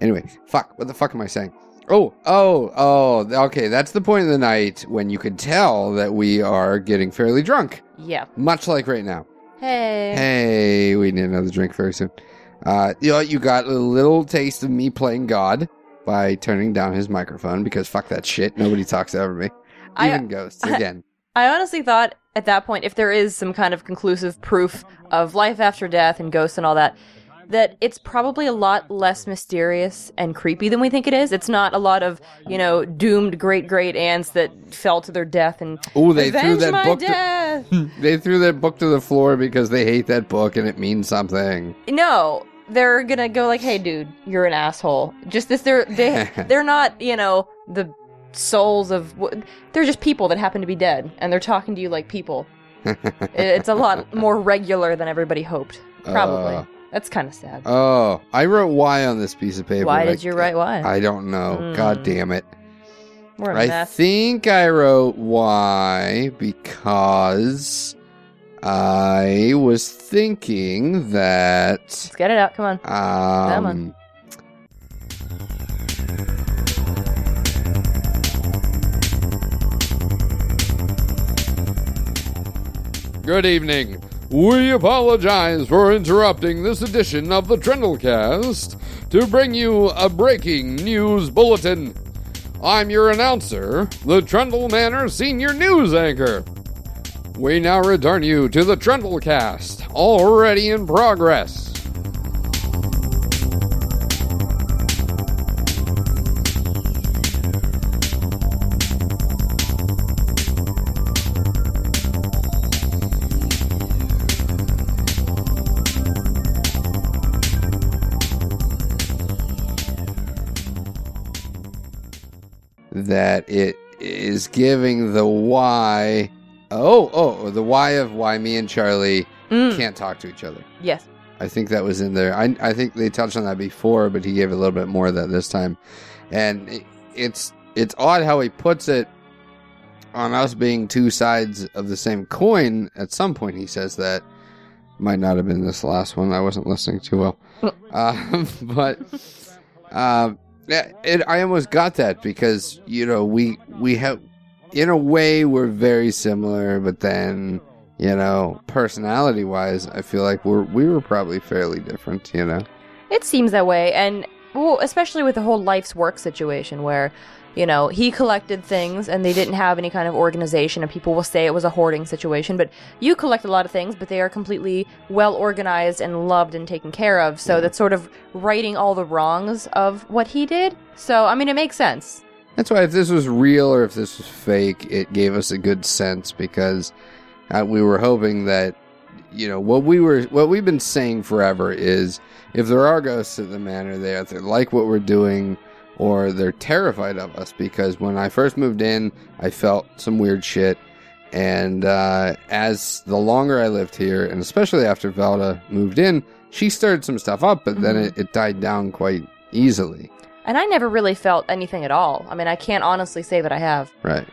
Anyway, fuck. What the fuck am I saying? Oh, oh, oh. Okay, that's the point of the night when you can tell that we are getting fairly drunk, Yeah. much like right now. Hey. Hey, we need another drink very soon. Uh, you know, you got a little taste of me playing God by turning down his microphone because fuck that shit. Nobody talks over me. I- Even ghosts (laughs) again. I honestly thought at that point, if there is some kind of conclusive proof of life after death and ghosts and all that, that it's probably a lot less mysterious and creepy than we think it is. It's not a lot of, you know, doomed great great aunts that fell to their death and Oh, they threw that book. To, (laughs) they threw that book to the floor because they hate that book and it means something. no, they're gonna go like, "Hey, dude, you're an asshole." Just this, they're they (laughs) they're not, you know, the souls of. They're just people that happen to be dead, and they're talking to you like people. (laughs) it's a lot more regular than everybody hoped. Probably. Uh, That's kind of sad. Oh, I wrote Y on this piece of paper. Why did I- you write why? I don't know. Hmm. God damn it. We're a I mess. think I wrote Y because I was thinking that Let's get it out. Come on. um on. Good evening. We apologize for interrupting this edition of the Trundlecast to bring you a breaking news bulletin. I'm your announcer, the Trundle Manor senior news anchor. We now return you to the Trundlecast, already in progress. That it is giving the why. Oh, oh, the why of why me and Charlie Mm, can't talk to each other. Yes. I think that was in there. I, I think they touched on that before, but he gave a little bit more of that this time. And it, it's it's odd how he puts it on us being two sides of the same coin. At some point, he says that might not have been this last one. I wasn't listening too well, uh, (laughs) but yeah, it, I almost got that because you know we we have in a way we're very similar, but then you know personality wise, I feel like we're we were probably fairly different. You know, It seems that way, and well, especially with the whole life's work situation where, you know, he collected things and they didn't have any kind of organization, and people will say it was a hoarding situation. But you collect a lot of things, but they are completely well organized and loved and taken care of. So that's sort of righting all the wrongs of what he did. So I mean, it makes sense. that's why if this was real or if this was fake, it gave us a good sense because uh, we were hoping that you know what we were what we've been saying forever is if there are ghosts at the manor they either like what we're doing or they're terrified of us because when i first moved in i felt some weird shit and uh, as the longer i lived here and especially after velda moved in she stirred some stuff up but then Mhm. it, it died down quite easily And I never really felt anything at all. I mean, I can't honestly say that I have. Right.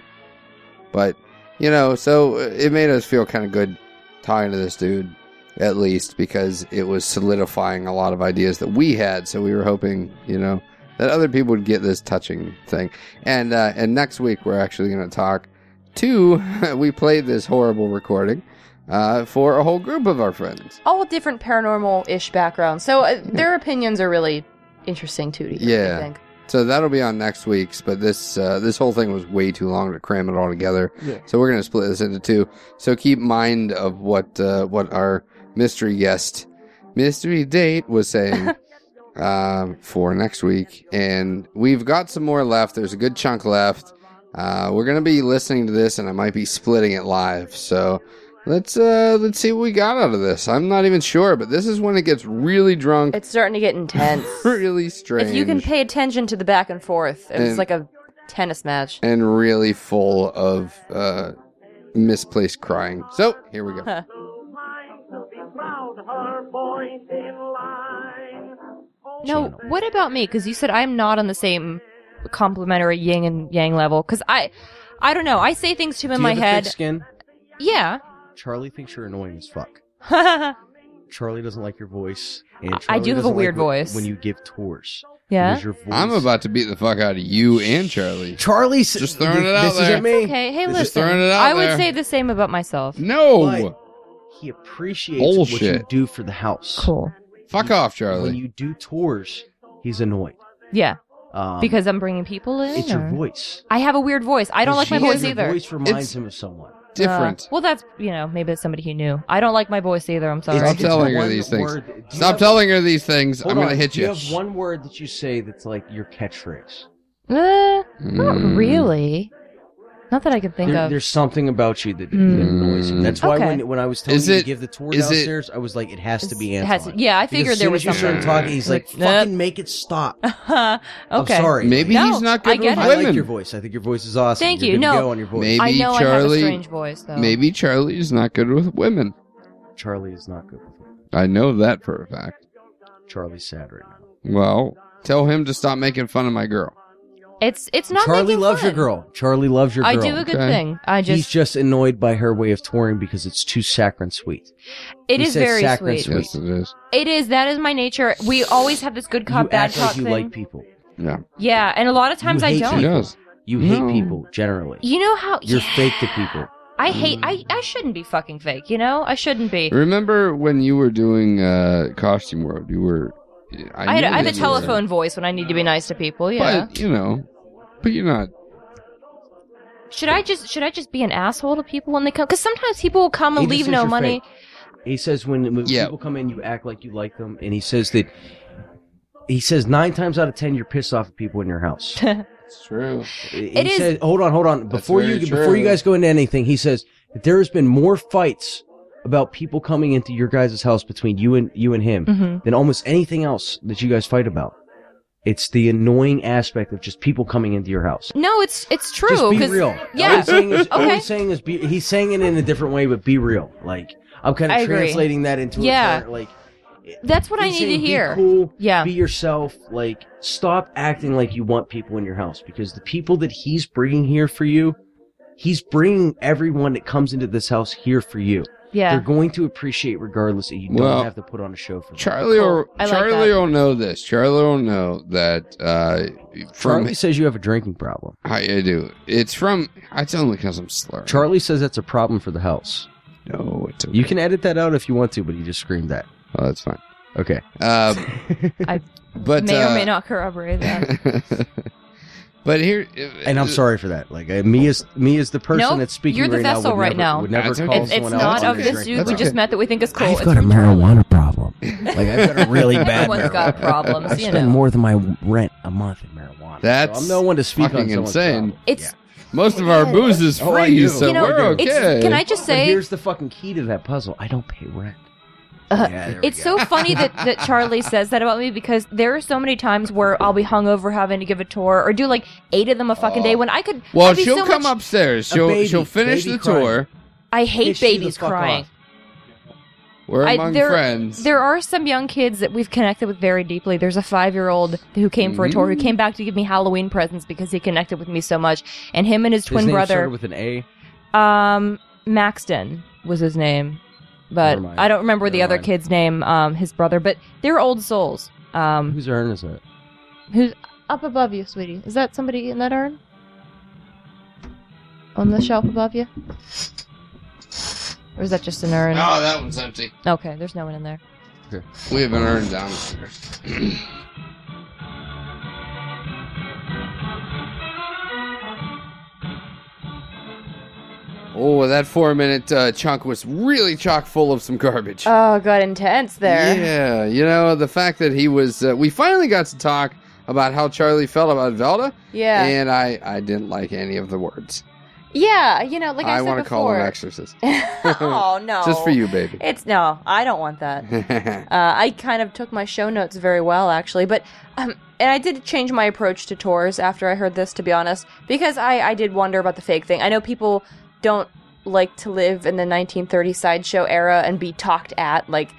But, you know, so uh, it made us feel kind of good talking to this dude, at least, because it was solidifying a lot of ideas that we had. So we were hoping, you know, that other people would get this touching thing. And, uh, and next week, we're actually going to talk to, (laughs) we played this horrible recording, uh, for a whole group of our friends. All different paranormal ish backgrounds. So uh, (laughs) their opinions are really interesting too. To hear, Yeah. I think. So that'll be on next week's, but this uh, this whole thing was way too long to cram it all together. Yeah. So we're gonna split this into two. So keep mind of what uh, what our mystery guest, mystery date was saying (laughs) um, for next week, and we've got some more left. There's a good chunk left. Uh, we're gonna be listening to this, and I might be splitting it live. So let's uh, let's see what we got out of this. I'm not even sure, but this is when it gets really drunk, It's starting to get intense. (laughs) really strange. if you can pay attention to the back and forth, it was And- like a tennis match. and really full of uh, misplaced crying. So here we go. Huh. No, Channel. what about me? Because you said I'm not on the same complementary yin and yang level. Because I, I don't know. I say things to him in Do you my have head. thick skin? Yeah. Charlie thinks you're annoying as fuck. (laughs) Charlie doesn't like your voice. And I- I do have a weird like voice. when you give tours. Because your voice. I'm about to beat the fuck out of you and Charlie. Charlie. s- Just throwing it out this there. isn't me. Okay. Hey, Just listen. throwing it out I would there. say the same about myself. No, But he appreciates what you do for the house. Cool. Fuck off, Charlie. When you do tours, he's annoyed. Yeah. Um, Because I'm bringing people in. it's your voice. I have a weird voice. I don't like my Because voice your either. voice reminds It's- him of someone. Different. Uh, well, that's you know maybe it's somebody he knew. I don't like my voice either. I'm sorry. Stop It's telling her these things. word- do you Stop have- telling her these things. I'm gonna hit you. you have one word that you say that's like your catchphrase. Uh, not Mm. really. Not that I can think There- of. there's something about you that, that Mm. annoys you. That's why Okay. when, when I was telling Is you it- to give the tour is it- downstairs, I was like, it has to be It Antoine. has- yeah, I figured as there soon was as you something. started talking, he's like, Like, fucking make it stop. (laughs) okay. I'm sorry. Maybe No, he's not I good get with it. I women. like your voice. I think your voice is awesome. Thank You're you. good to No. go on your voice. Maybe I know I have a Charlie- strange voice though. Maybe Charlie's not good with women. Charlie is not good with it. I know that for a fact. Charlie's sad right now. Well, tell him to stop making fun of my girl. It's it's not. Charlie making loves your girl. Charlie loves your girl. I do a good Okay. thing. I just He's just just annoyed by her way of touring because it's too saccharine sweet. it he is says very saccharine sweet. sweet. Yes, it is. It is. That is my nature. We always have this good cop, you bad act cop like you thing. like people. Yeah, yeah, and a lot of times You I hate don't. people. does. You hate No. people generally. You know how You're yeah. fake to people. I hate. I I shouldn't be fucking fake. You know, I shouldn't be. Remember when you were doing uh, Costume World? You were. I, I, had, I have a that you were- telephone voice when I need to be nice to people. Yeah. But you know, but you're not. should I just should I just be an asshole to people when they come? Because sometimes people will come and He leave no money. fake. He says when, when Yeah. people come in, you act like you like them, and he says that he says nine times out of ten you're pissed off at people in your house. (laughs) It's true. he It is- says, hold on, hold on. Before you very before you guys go into anything, he says that there has been more fights about people coming into your guys' house between you and you and him hmm than almost anything else that you guys fight about. It's the annoying aspect of just people coming into your house. No, it's it's true. Just be real. All Yeah. he's saying is, all Okay. he's saying is be, he's saying it in a different way, but be real. Like I'm kind I of agree. translating that into Yeah. a part, like That's what I need to hear. Be cool. Yeah. Be yourself. Like stop acting like you want people in your house because the people that he's bringing here for you, he's bringing everyone that comes into this house here for you. Yeah. They're going to appreciate regardless. that You don't Well, have to put on a show for them. Charlie Cool. will I like Charlie that. will know this. Charlie will know that uh, from Charlie says you have a drinking problem. I, I do. It's from. I tell him because I'm slurring. Charlie says that's a problem for the house. No, it's okay. You can edit that out if you want to, but he just screamed that. Oh, that's fine. Okay. Uh, (laughs) I but may uh, or may not corroborate that. (laughs) but here, And I'm sorry for that. Like uh, me as me as the person Nope, that's speaking you're the right vessel now would right never, now. would never That's call okay. It's, it's not of this dude we okay. just met that we think is cool. I've It's got a marijuana problem. (laughs) Like I've got a really bad. Everyone's marijuana got problem. problems, I you spend know. more than my rent a month in marijuana. That's so I'm no one to speak on insane. problem. It's most of our booze is Oh, free, do. so You know, we're it's- okay. can I just But say here's the fucking key to that puzzle. I don't pay rent. Uh, Yeah, it's go. so funny that, that (laughs) Charlie says that about me because there are so many times where I'll be hungover having to give a tour or do like eight of them a fucking day when I could. Well, be she'll so come much- upstairs. She'll baby. she'll finish the crying. tour. I hate Piss babies crying. off. We're I- among there, friends. There are some young kids that we've connected with very deeply. There's a five year old who came for a tour who Mm-hmm. came back to give me Halloween presents because he connected with me so much. And him and his His twin name brother, started with an A. um, Maxton was his name, but Never. I don't remember the other mind. kid's name. Um, his brother, but they're old souls. Um, Whose urn is it? who's up above you, sweetie? Is that somebody in that urn? On the shelf above you? Or is that just an urn? oh, that one's empty. Okay, there's no one in there. We have an urn down (clears throat) Oh, that four minute uh, chunk was really chock full of some garbage. Oh, got intense there. Yeah, you know, the fact that he was. Uh, we finally got to talk about how Charlie felt about Velda, Yeah. and I, I didn't like any of the words. Yeah, you know, like I, I said want to call him Exorcist. (laughs) (laughs) oh no. Just for you, baby. It's no, I don't want that. (laughs) Uh, I kind of took my show notes very well, actually, but um, and I did change my approach to tours after I heard this, to be honest, because I I did wonder about the fake thing. I know people don't like to live in the 1930s sideshow era and be talked at, like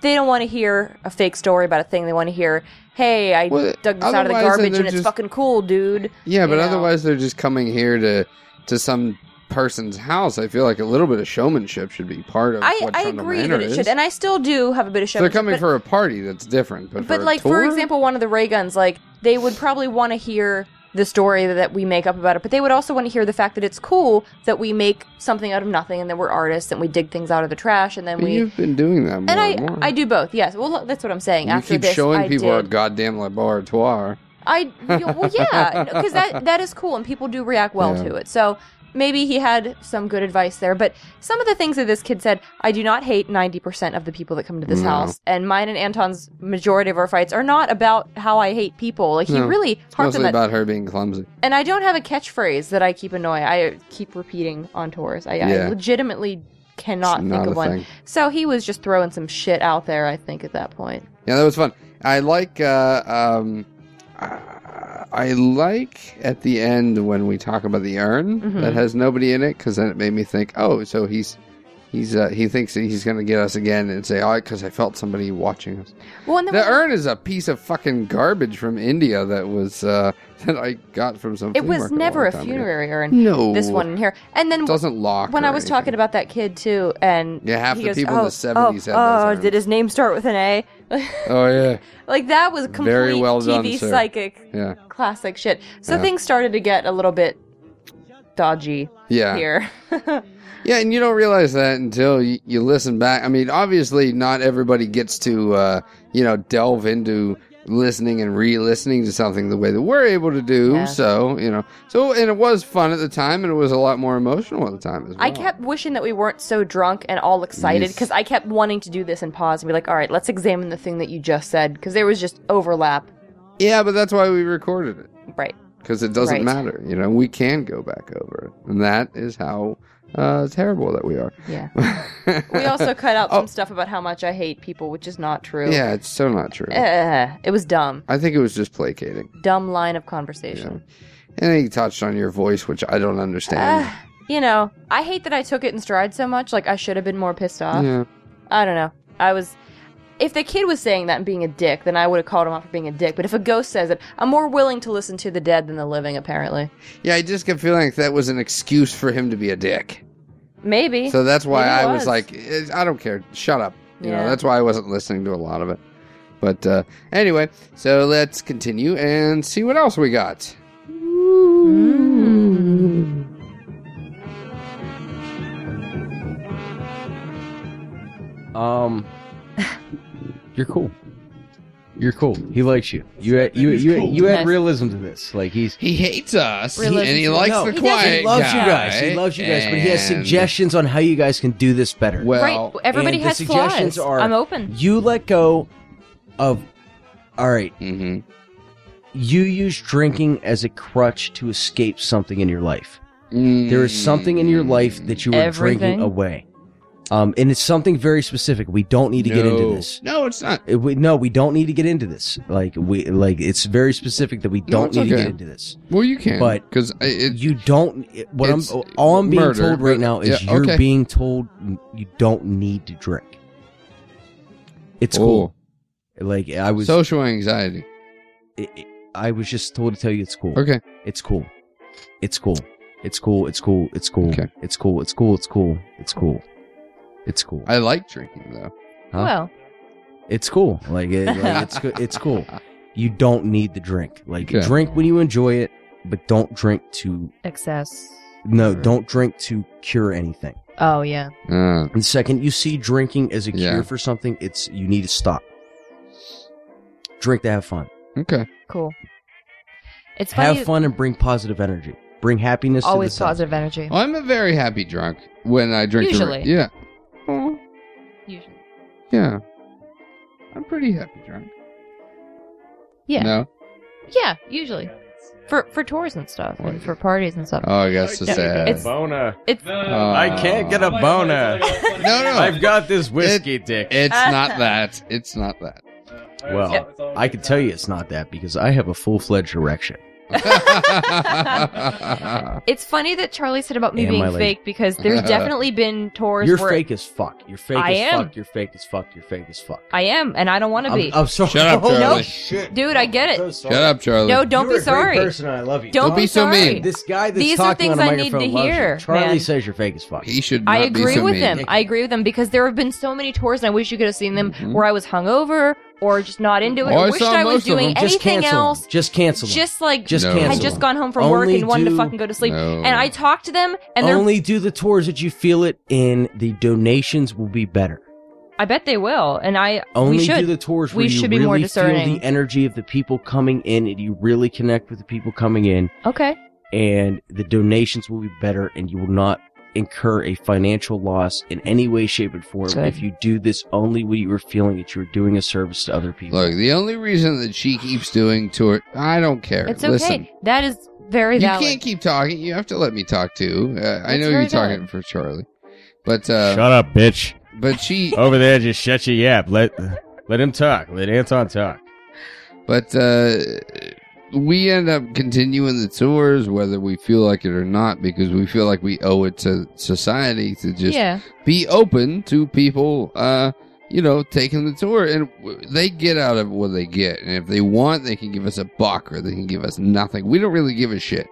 they don't want to hear a fake story about a thing. They want to hear, "Hey, I Well, dug this out of the garbage and it's fucking cool, dude." yeah, but you know. otherwise they're just coming here to to some person's house. I feel like a little bit of showmanship should be part of I, what I agree that it is. should, and I still do have a bit of show. they're coming but, for a party that's different, but, but for like for example, one of the ray guns, like they would probably want to hear the story that we make up about it, but they would also want to hear the fact that it's cool that we make something out of nothing and that we're artists and we dig things out of the trash and then we. you've been doing that more and and, I, more. I do both. Yes. Well, look, that's what I'm saying. you After keep this, showing I people our did. goddamn laboratoire. I well, yeah, (laughs) because that that is cool and people do react well Yeah. to it. So maybe he had some good advice there. But some of the things that this kid said, I do not hate ninety percent of the people that come to this No. house, and mine and Anton's majority of our fights are not about how I hate people. Like he No, really harped on mostly that. about her being clumsy. and I don't have a catchphrase that I keep annoying. I keep repeating on tours. I, I legitimately cannot think of one. thing. So he was just throwing some shit out there. I think at that point. Yeah, that was fun. I like. Uh, um, uh, I like at the end when we talk about the urn Mhm. that has nobody in it because then it made me think, oh, so he's he's uh, he thinks that he's gonna get us again and say, oh, because I felt somebody watching us. Well, The urn is a piece of fucking garbage from India that was uh, (laughs) that I got from some. it was never long a time ago. funerary urn. No, This one in here, and then It doesn't lock. when I was talking about that kid too, and Yeah, half he the goes, people in oh, the 70s had oh, oh, urns." did his name start with an A? (laughs) Oh yeah, like that was complete Very well done, TV sir. psychic yeah, classic shit. So Yeah. things started to get a little bit dodgy yeah. here. (laughs) Yeah, and you don't realize that until you, you listen back. I mean, obviously, not everybody gets to, uh, you know, delve into listening and re-listening to something the way that we're able to do. Yeah. So, you know, so and it was fun at the time, and it was a lot more emotional at the time as well. I kept wishing that we weren't so drunk and all excited Yes. because I kept wanting to do this and pause and be like, all right, let's examine the thing that you just said because there was just overlap. yeah, but that's why we recorded it Right. because it doesn't Right. matter. You know, we can go back over it, and that is how uh, terrible that we are. Yeah. (laughs) We also cut out Oh. some stuff about how much I hate people, which is not true. yeah, it's so not true. Eh, it was dumb. I think it was just placating. Dumb line of conversation. And he touched on your voice, which I don't understand. Ah, you know, I hate that I took it in stride so much. Like, I should have been more pissed off. yeah. I don't know. I was. If the kid was saying that and being a dick, then I would have called him out for being a dick. But if a ghost says it, I'm more willing to listen to the dead than the living, apparently. Yeah, I just kept feeling like that was an excuse for him to be a dick. Maybe. So that's why Maybe I was was. like, eh, I don't care. Shut up. You know, Yeah. that's why I wasn't listening to a lot of it. But uh, anyway, so let's continue and see what else we got. Um, (laughs) you're cool. You're cool. He likes you. You add, you you you add Nice. realism to this. Like he's He hates us, Realism and he likes No, the he quiet doesn't. he loves guy, you guys. He loves you guys, but he has and- suggestions on how you guys can do this better. Well, right. Everybody and the has suggestions flaws. are- I'm open. you let go of. All right, mhm. you use drinking as a crutch to escape something in your life. There is something in your life that you are Everything? drinking away. Um, and it's something very specific. We don't need to get into this. No, it's not. Uh, we, no, we don't need to get into this. Like we, like it's very specific that we don't it's need to get into this. Well, you can, But- because You don't. it- What I'm, all I'm being murder, told right but- now is yeah, you're okay. being told you don't need to drink. It's cool. Like I was, social anxiety. it- it- I was just told to tell you it's cool. Okay, It's cool. It's cool. It's cool. It's cool. It's cool. Okay. It's cool. It's cool. It's cool. It's cool. It's cool. I like drinking though. Huh? Well, It's cool. Like, it, like it's (laughs) go- it's cool. You don't need the drink. Like Okay. drink when you enjoy it, but don't drink to excess. no, don't drink to cure anything. Oh yeah. Uh, And second, you see drinking as a cure Yeah. for something, it's you need to stop. Drink to have fun. okay. Cool. It's funny. Have fun and bring positive energy. bring happiness. Always to the positive energy. I'm a very happy drunk when I drink. the- Usually. yeah. Oh, Usually. yeah. I'm pretty happy drunk. Yeah. No. Yeah, usually. For for tours and stuff, and for parties and stuff. Oh, I guess so Yeah, sad. it's- boner. It's Uh, I can't get a boner. (laughs) No, no. I've got this whiskey dick. It's (laughs) not that. It's not that. Well, I can tell you it's not that because I have a full fledged erection. (laughs) it's funny that Charlie said about me And being fake because there's (laughs) definitely been tours You're where fake as fuck. You're fake I as am. fuck. You're fake as fuck. You're fake as fuck. I am, and I don't want to be. I'm, I'm sorry. Shut up, Oh, Charlie. no shit. Dude, I get it. So. Shut up, Charlie. No, don't You're be a sorry. Great person, and I love you. Don't, Don't be so sorry. mean. This guy that's These are things on a I need to loves you. hear, Charlie man. says you're fake as fuck. He should. Not I be agree so with mean. him. I agree with him because there have been so many tours, and I wish you could have seen them Mhm. where I was hungover or just not into it, Oh, I or wished saw I was of doing them. Just anything cancel. 'em. else. Just cancel. 'em. Just like Just No. cancel. had just 'em. gone home from Only work and wanted to do- fucking go to sleep. No. And I talked to them, and they're Only do the tours that you feel it in. The donations will be better. I bet they will, and I Only we should. do the tours We where you should be more really feel discerning. the energy of the people coming in, and you really connect with the people coming in, okay. and the donations will be better, and you will not incur a financial loss in any way, shape, or form Good. if you do this only when you are feeling that you're doing a service to other people. Look, the only reason that she keeps doing tour, I don't care. It's okay. Listen, That is very you can't keep talking. You have to let me talk too. Uh, I know you're talking valid. for Charlie, but uh, Shut up, bitch. but she, Over there, just shut your yap. Let let him talk. Let Anton talk. but uh, we end up continuing the tours whether we feel like it or not because we feel like we owe it to society to just yeah. be open to people uh you know taking the tour and they get out of what they get and if they want they can give us a buck or they can give us nothing we don't really give a shit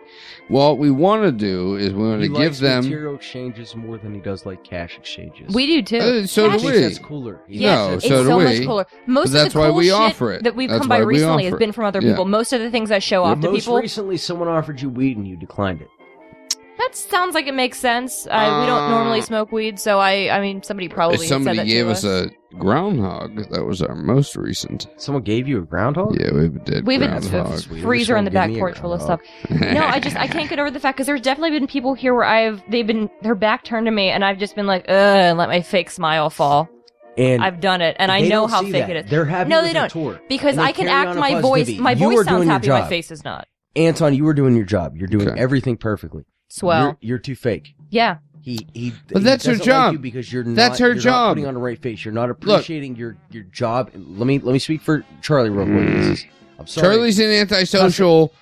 Well, what we want to do is we want to give them material exchanges more than he does like cash exchanges. We do too. Uh, so He do we that's cooler. Yeah, No, thinks it's so so, do much we. cooler. Most that's of the why cool we shit offer it. that we've That's come by recently has offer it. been from other Yeah. people. Most of the things I show Yeah, off to most people. recently, someone offered you weed and you declined it. That sounds like it makes sense. I, we don't Uh, normally smoke weed, so I, I mean, somebody probably if somebody said that gave to us a groundhog that was our most recent Someone gave you a groundhog? yeah we did We have a groundhog. freezer in the Give back me a porch full of groundhog. stuff. No, I just I can't (laughs) get over the fact because there's definitely been people here where I've they've been their back turned to me and I've just been like, ugh, and let my fake smile fall. And I've done it, and I they know don't how see fake that. it is. They're happy No, with they your don't. tour. Because And they I can carry act on a my voice. beat. My You voice are sounds your happy. My job. face is not. Anton, you were doing your job. You're doing Okay. everything perfectly. Swell. You're, you're too fake. yeah. He he. But he that's her doesn't like job. you because you're That's not, her you're not job. putting on a right face. You're not appreciating your your job. Let me let me speak for Charlie real quick. This is, I'm sorry. Charlie's an antisocial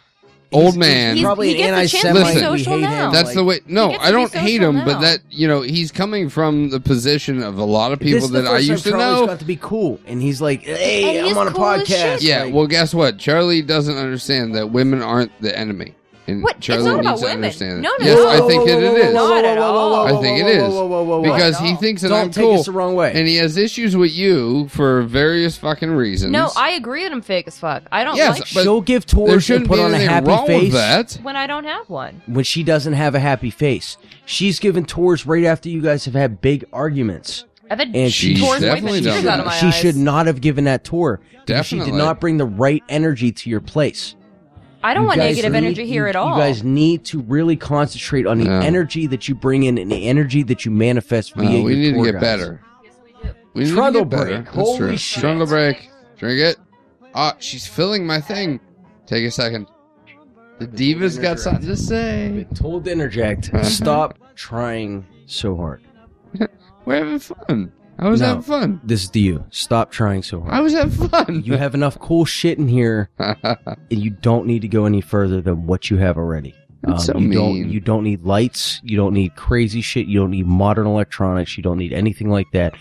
old man. He's probably He an gets a chance to be anti-Semite. We social now. That's like, the way. No, I don't hate social him, but that you know he's coming from the position of a lot of people that I used to Charlie's know. got to be cool, and he's like, "Hey, And I'm on a cool podcast." Yeah, Like, well, guess what? Charlie doesn't understand that women aren't the enemy, and What? It's not needs about to women. understand. No, that. no, yes, no. I think it, it is Not at all. I think it is. because he thinks that Don't I'm take cool, us the wrong way. and he has issues with you for various fucking reasons. No, I agree that I'm fake as fuck. I don't Yes, like but She'll give tours and shouldn't put on a happy wrong face with that. when I don't have one. when she doesn't have a happy face. She's given tours right after you guys have had big arguments. I've had And She tours wipe definitely tears out of my she eyes. should not have given that tour. because She did not bring the right energy to your place. I don't You want negative need- energy here you- at all. You guys need to really concentrate on the Yeah. energy that you bring in and the energy that you manifest No, via we your need to get better. We need Trundle to get better. break. That's Holy true. shit. Trundle break. Drink it. Ah, she's filling my thing. Take a second. The diva's got something to say. Been told to interject. (laughs) Stop trying so hard. (laughs) We're having fun. I was No. having fun. This is to you. Stop trying so hard. I was having fun. You have enough cool shit in here, (laughs) and you don't need to go any further than what you have already. Um, That's so you mean. don't you don't need lights, you don't need crazy shit, you don't need modern electronics, you don't need anything like that.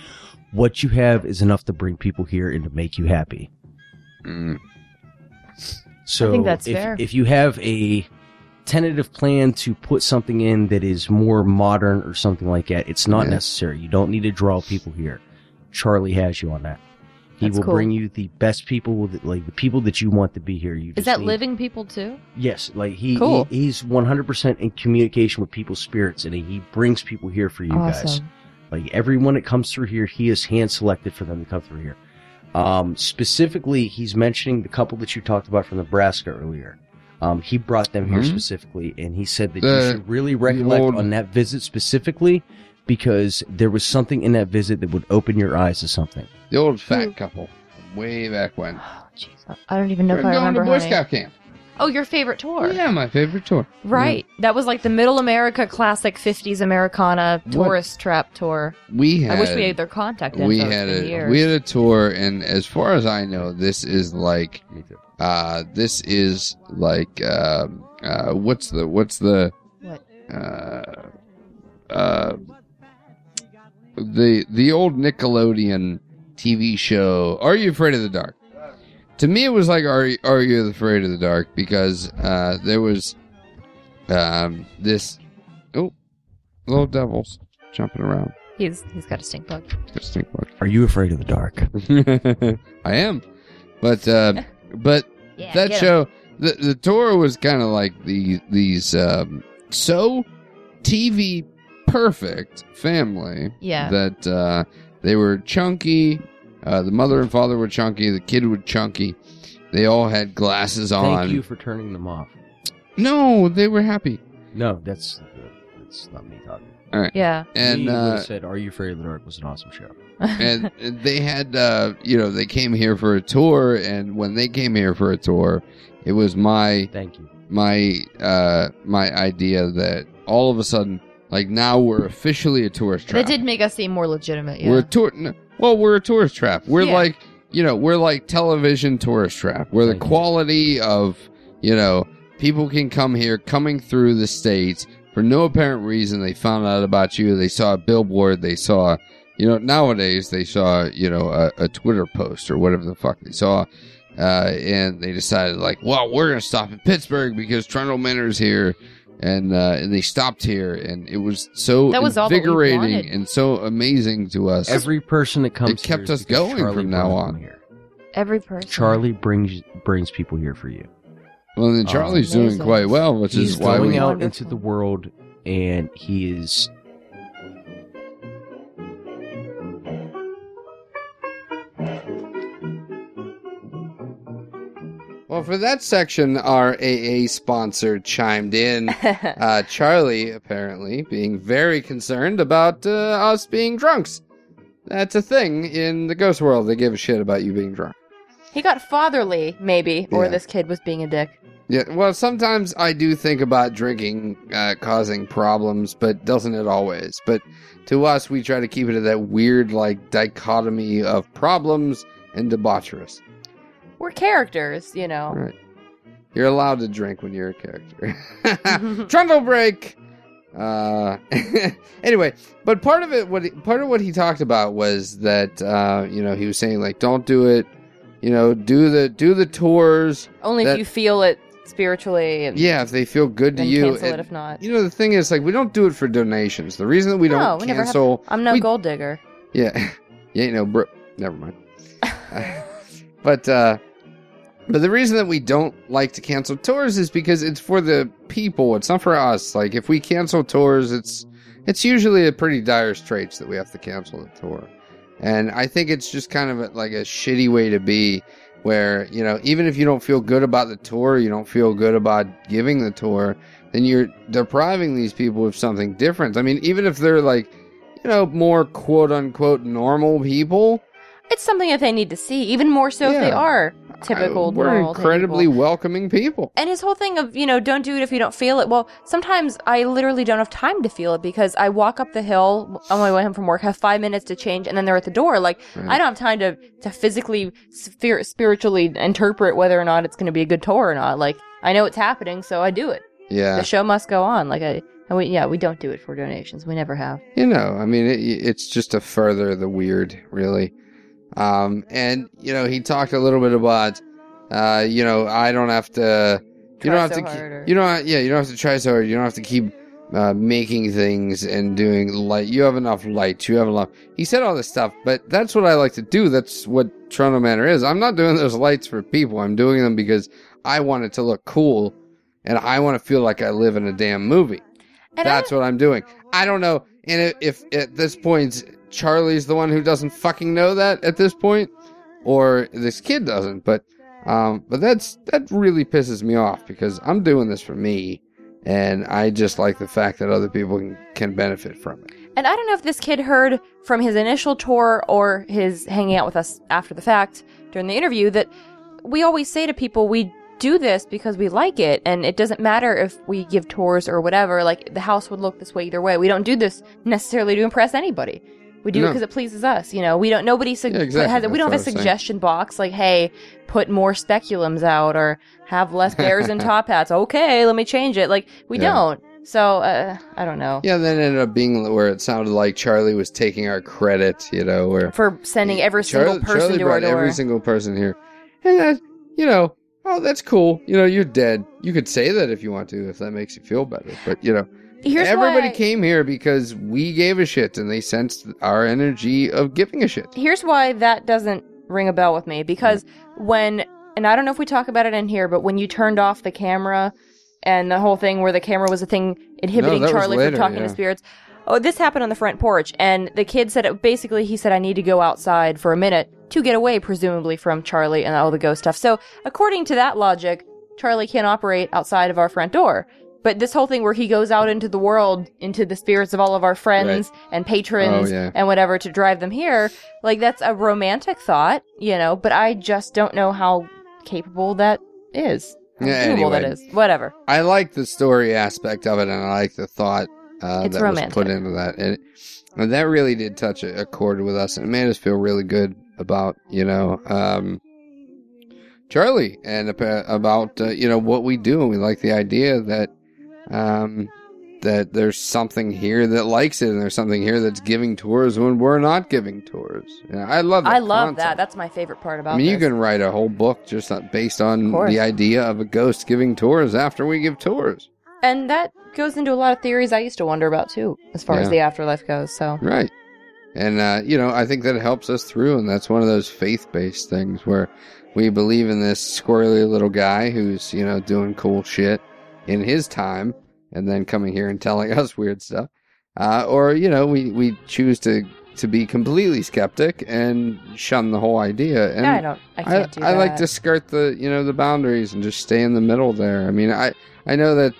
What you have is enough to bring people here and to make you happy. Mm. So I think that's if, fair. if you have a tentative plan to put something in that is more modern or something like that, it's not Yeah. necessary. You don't need to draw people here. Charlie has you on that. He That's will cool. bring you the best people, that- like the people that you want to be here. You Is just that need- living people too? Yes, like he, Cool. he he's one hundred percent in communication with people's spirits, and he, he brings people here for you guys. Like everyone that comes through here, he is hand selected for them to come through here. Um, specifically, he's mentioning the couple that you talked about from Nebraska earlier. Um, he brought them here Mhm. specifically, and he said that The- you should really recollect old- on that visit specifically because there was something in that visit that would open your eyes to something. The old fat couple, way back when. (sighs) Oh, jeez. I don't even know We're if I going to. Boy honey. Scout camp. Oh, your favorite tour. Yeah, my favorite tour. Right. That was like the Middle America classic 50s Americana What- tourist trap tour. We had. I wish we had their contact info. we had a years. we had a tour, and as far as I know, this is like Me too. uh this is like um uh what's the what's the What? uh uh the the old Nickelodeon TV show Are You Afraid of the Dark? To me, it was like Are You, Are You Afraid of the Dark because uh there was um this oh little devils jumping around. He's he's got a stink bug. Stink bug. Are you afraid of the dark? (laughs) I am, but uh, but (laughs) Yeah, that get 'em. show, the the tour was kind of like the these um, so TV perfect family Yeah. that uh, they were chunky. Uh, the mother and father were chunky. The kid was chunky. They all had glasses on. Thank you for turning them off. No, they were happy. No, that's that's not me talking. yeah. And me uh, said, "Are you afraid of the dark?" was an awesome show. (laughs) and they had uh you know they came here for a tour and when they came here for a tour it was my Thank you. my uh my idea that all of a sudden like now we're officially a tourist trap That did make us seem more legitimate. Yeah. we're a tour no, well we're a tourist trap. We're Yeah. like you know we're like television tourist trap. Where the quality of you know people can come here coming through the states for no apparent reason. They found out about you. They saw a billboard. They saw you know nowadays they saw you know a, a twitter post or whatever the fuck they saw uh, and they decided like well we're gonna stop in pittsburgh because trundle Manor's here and uh, and they stopped here and it was so That was all invigorating wanted. and so amazing to us Every person that comes It kept us going Charlie from now on. Here. Every person. Charlie brings brings people here for you. well then charlie's doing amazing. quite well which He's is why going we out Wonderful. into the world, and he is Well, for that section, our AA sponsor chimed in. (laughs) Uh, Charlie, apparently, being very concerned about uh, us being drunks. That's a thing in the ghost world. They give a shit about you being drunk. he got fatherly, maybe, or Yeah. this kid was being a dick. Yeah, well, sometimes I do think about drinking uh, causing problems, but doesn't it always? But to us, we try to keep it at that weird, like, dichotomy of problems and debaucherous. We're characters, you know. Right. You're allowed to drink when you're a character. (laughs) (laughs) Trundle break. Uh, (laughs) anyway, but part of it, what he, part of what he talked about was that uh, you know he was saying like, don't do it. You know, do the do the tours. Only That- if you feel it spiritually and Yeah, if they feel good to you. cancel And, it if not. you know, the thing is, like, we don't do it for donations. The reason that we no, don't we never have. cancel, I'm no we- gold digger. yeah, yeah, you know, bro. Never mind. but uh, but the reason that we don't like to cancel tours is because it's for the people. It's not for us. Like if we cancel tours, it's it's usually a pretty dire straits that we have to cancel the tour. And I think it's just kind of a, like a shitty way to be where, you know, even if you don't feel good about the tour, you don't feel good about giving the tour, then you're depriving these people of something different. I mean, even if they're like, you know, more quote unquote normal people, It's something that they need to see, even more so if they are typical uh, we're incredibly people. welcoming people. And his whole thing of, you know, don't do it if you don't feel it. Well, sometimes I literally don't have time to feel it because I walk up the hill on my way home from work, have five minutes to change, and then they're at the door. Like, Right. I don't have time to, to physically, spir- spiritually interpret whether or not it's going to be a good tour or not. Like, I know it's happening, so I do it. Yeah. The show must go on. Like, I, and we, yeah, we don't do it for donations. We never have. you know, I mean, it, it's just to further the weird, really. Um, and you know, he talked a little bit about, uh, you know, I don't have to, you Try don't have so to, keep, hard or- you don't, yeah, you don't have to try so hard. You don't have to keep uh, making things and doing light. You have enough light. You have enough. He said all this stuff, but that's what I like to do. That's what Trundle Manor is. I'm not doing those lights for people. I'm doing them because I want it to look cool, and I want to feel like I live in a damn movie. And That's what I'm doing. I don't know. And if, if at this point Charlie's the one who doesn't fucking know that at this point, or this kid doesn't, but Um, but that's that really pisses me off because I'm doing this for me, and I just like the fact that other people can, can benefit from it. And I don't know if this kid heard from his initial tour or his hanging out with us after the fact during the interview that we always say to people we do this because we like it and it doesn't matter if we give tours or whatever like the house would look this way either way we don't do this necessarily to impress anybody we do it because it pleases us you know we don't nobody sug- Yeah, exactly. has, we don't have a That's what I was saying. suggestion box like hey put more speculums out or have less bears and (laughs) top hats okay let me change it like we Yeah. don't so uh, i don't know Yeah, then it ended up being where it sounded like Charlie was taking our credit, you know, where for sending every single person Charlie to our door. every single person here, and that, you know, oh, that's cool. You know, you're dead. You could say that if you want to, if that makes you feel better. But you know, Here's everybody came here because we gave a shit, and they sensed our energy of giving a shit. Here's why that doesn't ring a bell with me because when and I don't know if we talk about it in here, but when you turned off the camera and the whole thing where the camera was a thing inhibiting was Charlie later, from talking yeah. to spirits. Oh, this happened on the front porch, and the kid said it, basically he said I need to go outside for a minute to get away, presumably from Charlie and all the ghost stuff. So according to that logic, Charlie can't operate outside of our front door. But this whole thing where he goes out into the world, into the spirits of all of our friends and patrons Oh, yeah. and whatever to drive them here, like that's a romantic thought, you know, but I just don't know how capable that is. Yeah, doable anyway. is. Whatever. I like the story aspect of it, and I like the thought uh, that was put into that, and, and that really did touch a, a chord with us, and it made us feel really good about you know um, Charlie and about uh, you know what we do, and we like the idea that um, that there's something here that likes it, and there's something here that's giving tours when we're not giving tours. Yeah, I love. That I love concept. that. That's my favorite part about it. I mean, you can write a whole book just based on the idea of a ghost giving tours after we give tours. And that goes into a lot of theories I used to wonder about too, as far as the afterlife goes. So Right. And, uh, you know, I think that helps us through, and that's one of those faith based things where we believe in this squirrely little guy who's, you know, doing cool shit in his time and then coming here and telling (laughs) us weird stuff. Uh, or, you know, we, we choose to, to be completely skeptic and shun the whole idea. And yeah, I don't. I I, can't do I like to skirt the you know the boundaries and just stay in the middle there. I mean, I I know that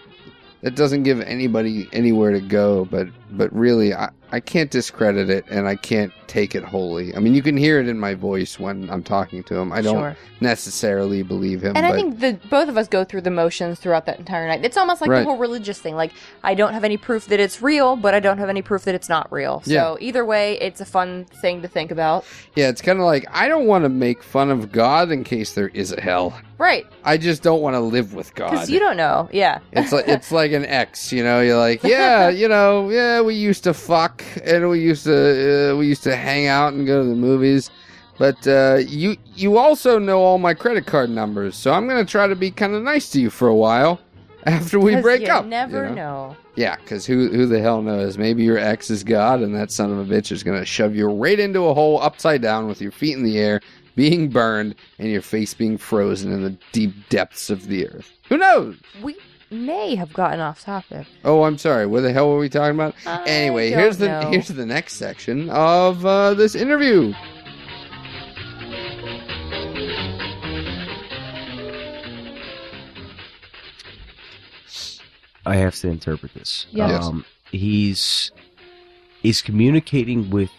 it doesn't give anybody anywhere to go, but but really, I I can't discredit it and I can't take it wholly. I mean, you can hear it in my voice when I'm talking to him. I don't Sure. necessarily believe him, And I think that both of us go through the motions throughout that entire night. It's almost like Right. the whole religious thing. Like I don't have any proof that it's real, but I don't have any proof that it's not real. So Yeah. either way, it's a fun thing to think about. yeah, it's kind of like I don't want to make fun of God in case there is a hell. Right. I just don't want to live with God. Because you don't know. Yeah. It's like it's like an (laughs) ex, you know. You're like, yeah, you know, yeah. We used to fuck, and we used to uh, we used to hang out and go to the movies. But uh, you you also know all my credit card numbers, so I'm gonna try to be kind of nice to you for a while (laughs) after we break up. Never you know? know. Yeah, because who who the hell knows? Maybe your ex is God, and that son of a bitch is gonna shove you right into a hole upside down with your feet in the air, being burned, and your face being frozen in the deep depths of the earth. Who knows? We may have gotten off topic. Oh, I'm sorry. What the hell were we talking about? I anyway, don't here's the know. here's the next section of uh, this interview. I have to interpret this. Yes. Um, he's he's communicating with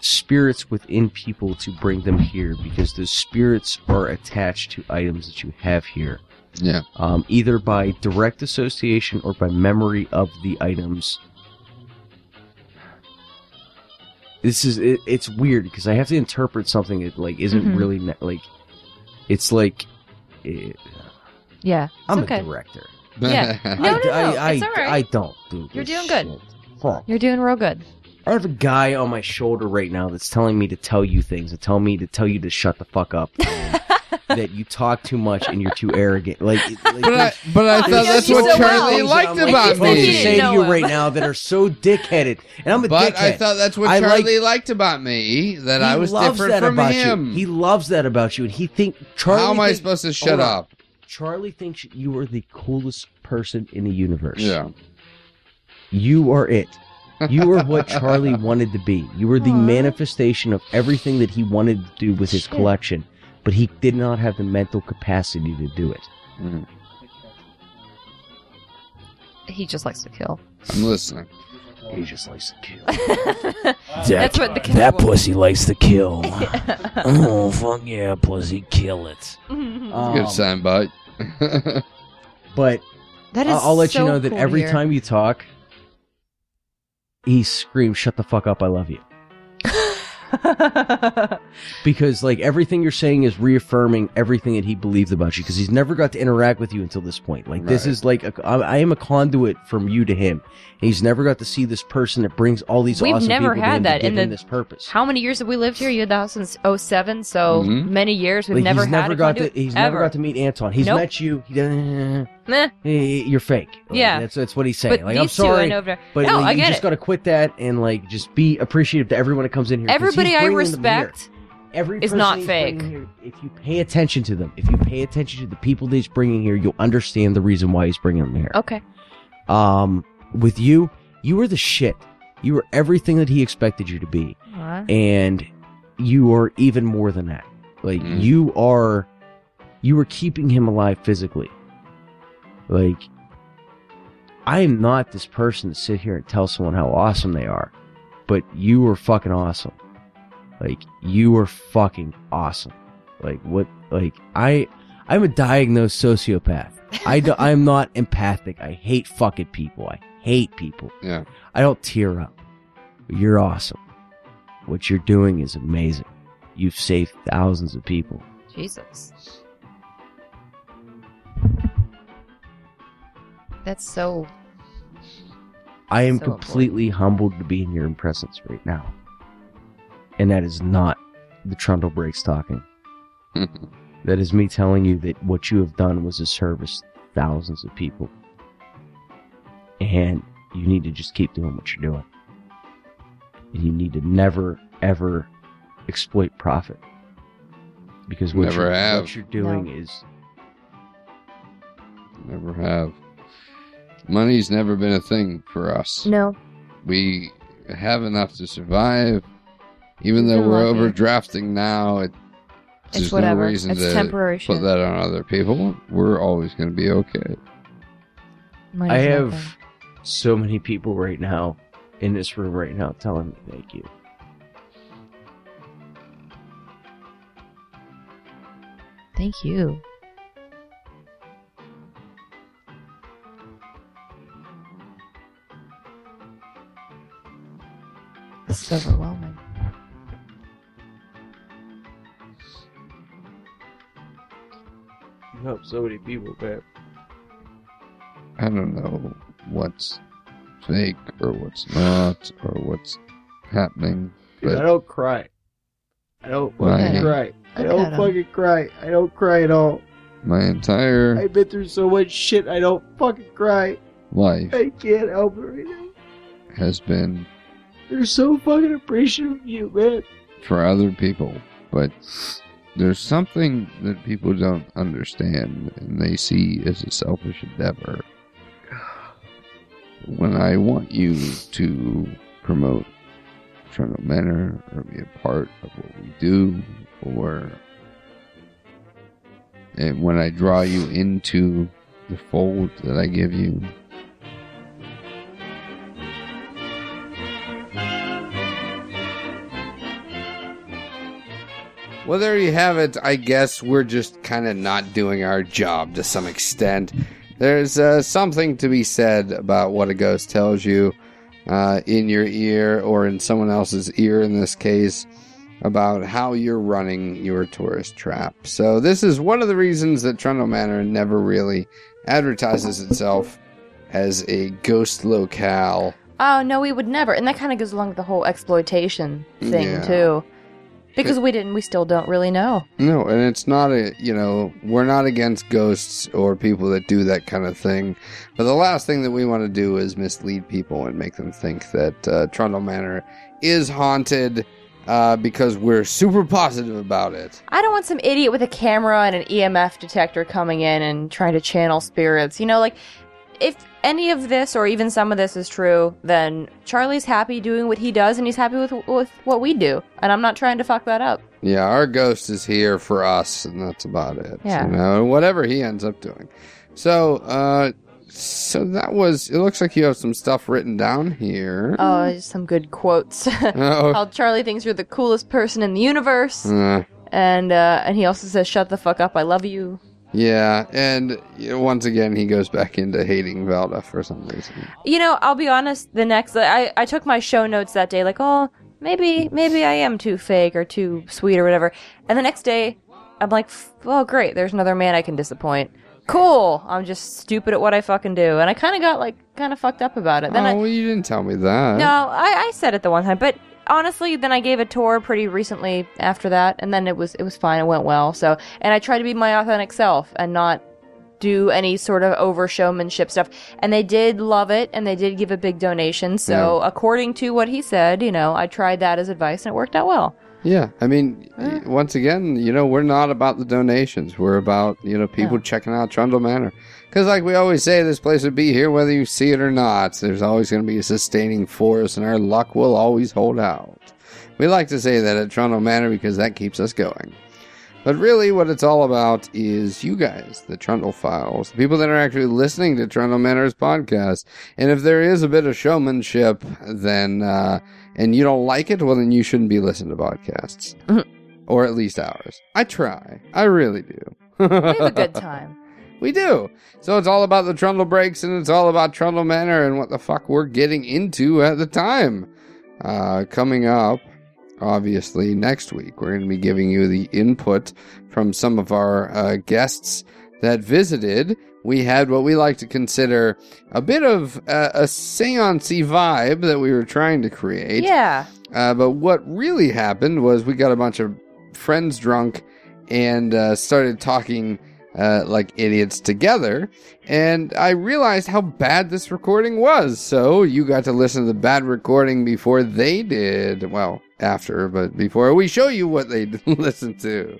spirits within people to bring them here because the spirits are attached to items that you have here, Yeah. um, either by direct association or by memory of the items. This is it, it's weird because I have to interpret something that like isn't Mhm. really ne- like it's like eh, Yeah. It's I'm okay. a director. Yeah. (laughs) No, I, no, no, I, I, it's all right. I don't do You're this doing good. shit. Fuck. You're doing real good. I have a guy on my shoulder right now that's telling me to tell you things, and tell me to tell you to shut the fuck up, and (laughs) that you talk too much and you're too arrogant. Like, like But I but I thought he knows that's what so. Charlie things liked that I'm about supposed He to say me. to you right now that are so dickheaded, and I'm a But dickhead. I thought that's what I Charlie liked about me. That he I was loves different that from about him. you. He loves that about you, and he think Charlie. How am I think- supposed to shut Hold on. up? Charlie thinks you are the coolest person in the universe. Yeah. You are it. You are what Charlie wanted to be. You were the (laughs) Aw. manifestation of everything that he wanted to do with his Shit. collection. But he did not have the mental capacity to do it. Mhm. He just likes to kill. I'm listening. He just likes to kill. (laughs) That's what the killer That will- pussy likes to kill. (laughs) oh, fuck yeah, pussy, kill it. (laughs) Good Um, sign bite. but That is I'll, I'll let so you know that cool to every hear. time you talk, he screams, "Shut the fuck up! I love you." (laughs) because like everything you're saying is reaffirming everything that he believed about you because he's never got to interact with you until this point like this is like a, I, I am a conduit from you to him he's never got to see this person that brings all these We've awesome never people to had him that to give in the- this purpose How many years have we lived here? You had the house since 07, so Mhm. many years. We've like never he's had never a got to he's ever. never got to meet Anton he's Nope. met you he doesn't (laughs) Meh. You're fake Like, Yeah. that's that's what he's saying But like these I'm two, I sorry know they're- but No, like, I you get just it. got to quit that and like just be appreciative to everyone that comes in here 'cause he's Everybody I bringing them here. respect Every is person not he's fake. Here, if you pay attention to them, if you pay attention to the people that he's bringing here, you'll understand the reason why he's bringing them here. Okay. Um, with you, you were the shit. You were everything that he expected you to be, Alright. and you are even more than that. Like Mm. you are, you were keeping him alive physically. Like, I am not this person to sit here and tell someone how awesome they are, but you were fucking awesome. Like you were fucking awesome. Like what? Like I, I'm a diagnosed sociopath. I do, I'm (laughs) not empathic. I hate fucking people. I hate people. Yeah. I don't tear up. You're awesome. What you're doing is amazing. You've saved thousands of people. Jesus. That's so. I am So completely humbled to be in your presence right now. And that is not the Trundle Breaks talking. (laughs) That is me telling you that what you have done was a service to thousands of people. And you need to just keep doing what you're doing. And you need to never, ever exploit profit. Because what, Never you're, have. what you're doing No. is never have. Money's never been a thing for us. No. We have enough to survive. Even though We're we're lucky. overdrafting now, it, It's there's whatever. no reason It's to temporary put shit. that on other people. We're always going to be okay. Money's I have nothing. so many people right now in this room right now telling me thank you. Thank you. This is overwhelming. You help so many people, man. I don't know what's fake or what's not or what's happening. Dude, I don't cry. I don't fucking at cry. I don't at fucking cry. I don't cry at all. my entire I've been through so much shit. I don't fucking cry. life I can't help it right now. has been They're so fucking appreciative of you, man. for other people, but there's something that people don't understand and they see as a selfish endeavor. When I want you to promote Trundle Manor or be a part of what we do, or and when I draw you into the fold that I give you, Well, there you have it. I guess we're just kind of not doing our job to some extent. There's uh, something to be said about what a ghost tells you uh, in your ear or in someone else's ear in this case about how you're running your tourist trap. So, this is one of the reasons that Trundle Manor never really advertises itself as a ghost locale. Oh no, we would never, and that kind of goes along with the whole exploitation thing Yeah. too, because we didn't, we still don't really know. No, and it's not a, you know, we're not against ghosts or people that do that kind of thing. But the last thing that we want to do is mislead people and make them think that uh, Trundle Manor is haunted uh, because we're super positive about it. I don't want some idiot with a camera and an EMF detector coming in and trying to channel spirits. You know, like if any of this or even some of this is true, then Charlie's happy doing what he does, and he's happy with with what we do, and I'm not trying to fuck that up. Yeah, our ghost is here for us, and that's about it. Yeah. You know, whatever he ends up doing. So, uh, so that was. It looks like you have some stuff written down here. Oh, some good quotes. (laughs) Oh. How Charlie thinks you're the coolest person in the universe, Uh, and uh, and he also says, "Shut the fuck up, I love you." Yeah, and once again, he goes back into hating Velda for some reason. You know, I'll be honest. The next, I I took my show notes that day, like, oh, maybe maybe I am too fake or too sweet or whatever. And the next day, I'm like, oh great, there's another man I can disappoint. Cool. I'm just stupid at what I fucking do, and I kind of got like kind of fucked up about it. Then oh, I, well, you didn't tell me that. no, I, I said it the one time, but honestly, then I gave a tour pretty recently after that, and then it was it was fine. It went well. So, and I tried to be my authentic self and not do any sort of over showmanship stuff. And they did love it, and they did give a big donation. So, according to what he said, you know, I tried that as advice, and it worked out well. Yeah, I mean, y- once again, you know, we're not about the donations. We're about you know people checking out Trundle Manor. Because, like we always say, this place would be here whether you see it or not. There's always going to be a sustaining force, and our luck will always hold out. We like to say that at Trundle Manor because that keeps us going. But really, what it's all about is you guys, the Trundlephiles, the people that are actually listening to Trundle Manor's podcast. And if there is a bit of showmanship, then, uh, and you don't like it, well, then you shouldn't be listening to podcasts. or at least ours. I try. I really do. We have a good (laughs) time. We do. So it's all about the Trundle breaks and it's all about Trundle Manor and what the fuck we're getting into at the time. Uh, coming up, obviously, next week, we're going to be giving you the input from some of our uh, guests that visited. We had what we like to consider a bit of uh, a seance vibe that we were trying to create. Yeah. Uh, but what really happened was we got a bunch of friends drunk and uh, started talking uh, like idiots together. And I realized how bad this recording was. So you got to listen to the bad recording before they did. Well, after, but before we show you what they (laughs) listened to.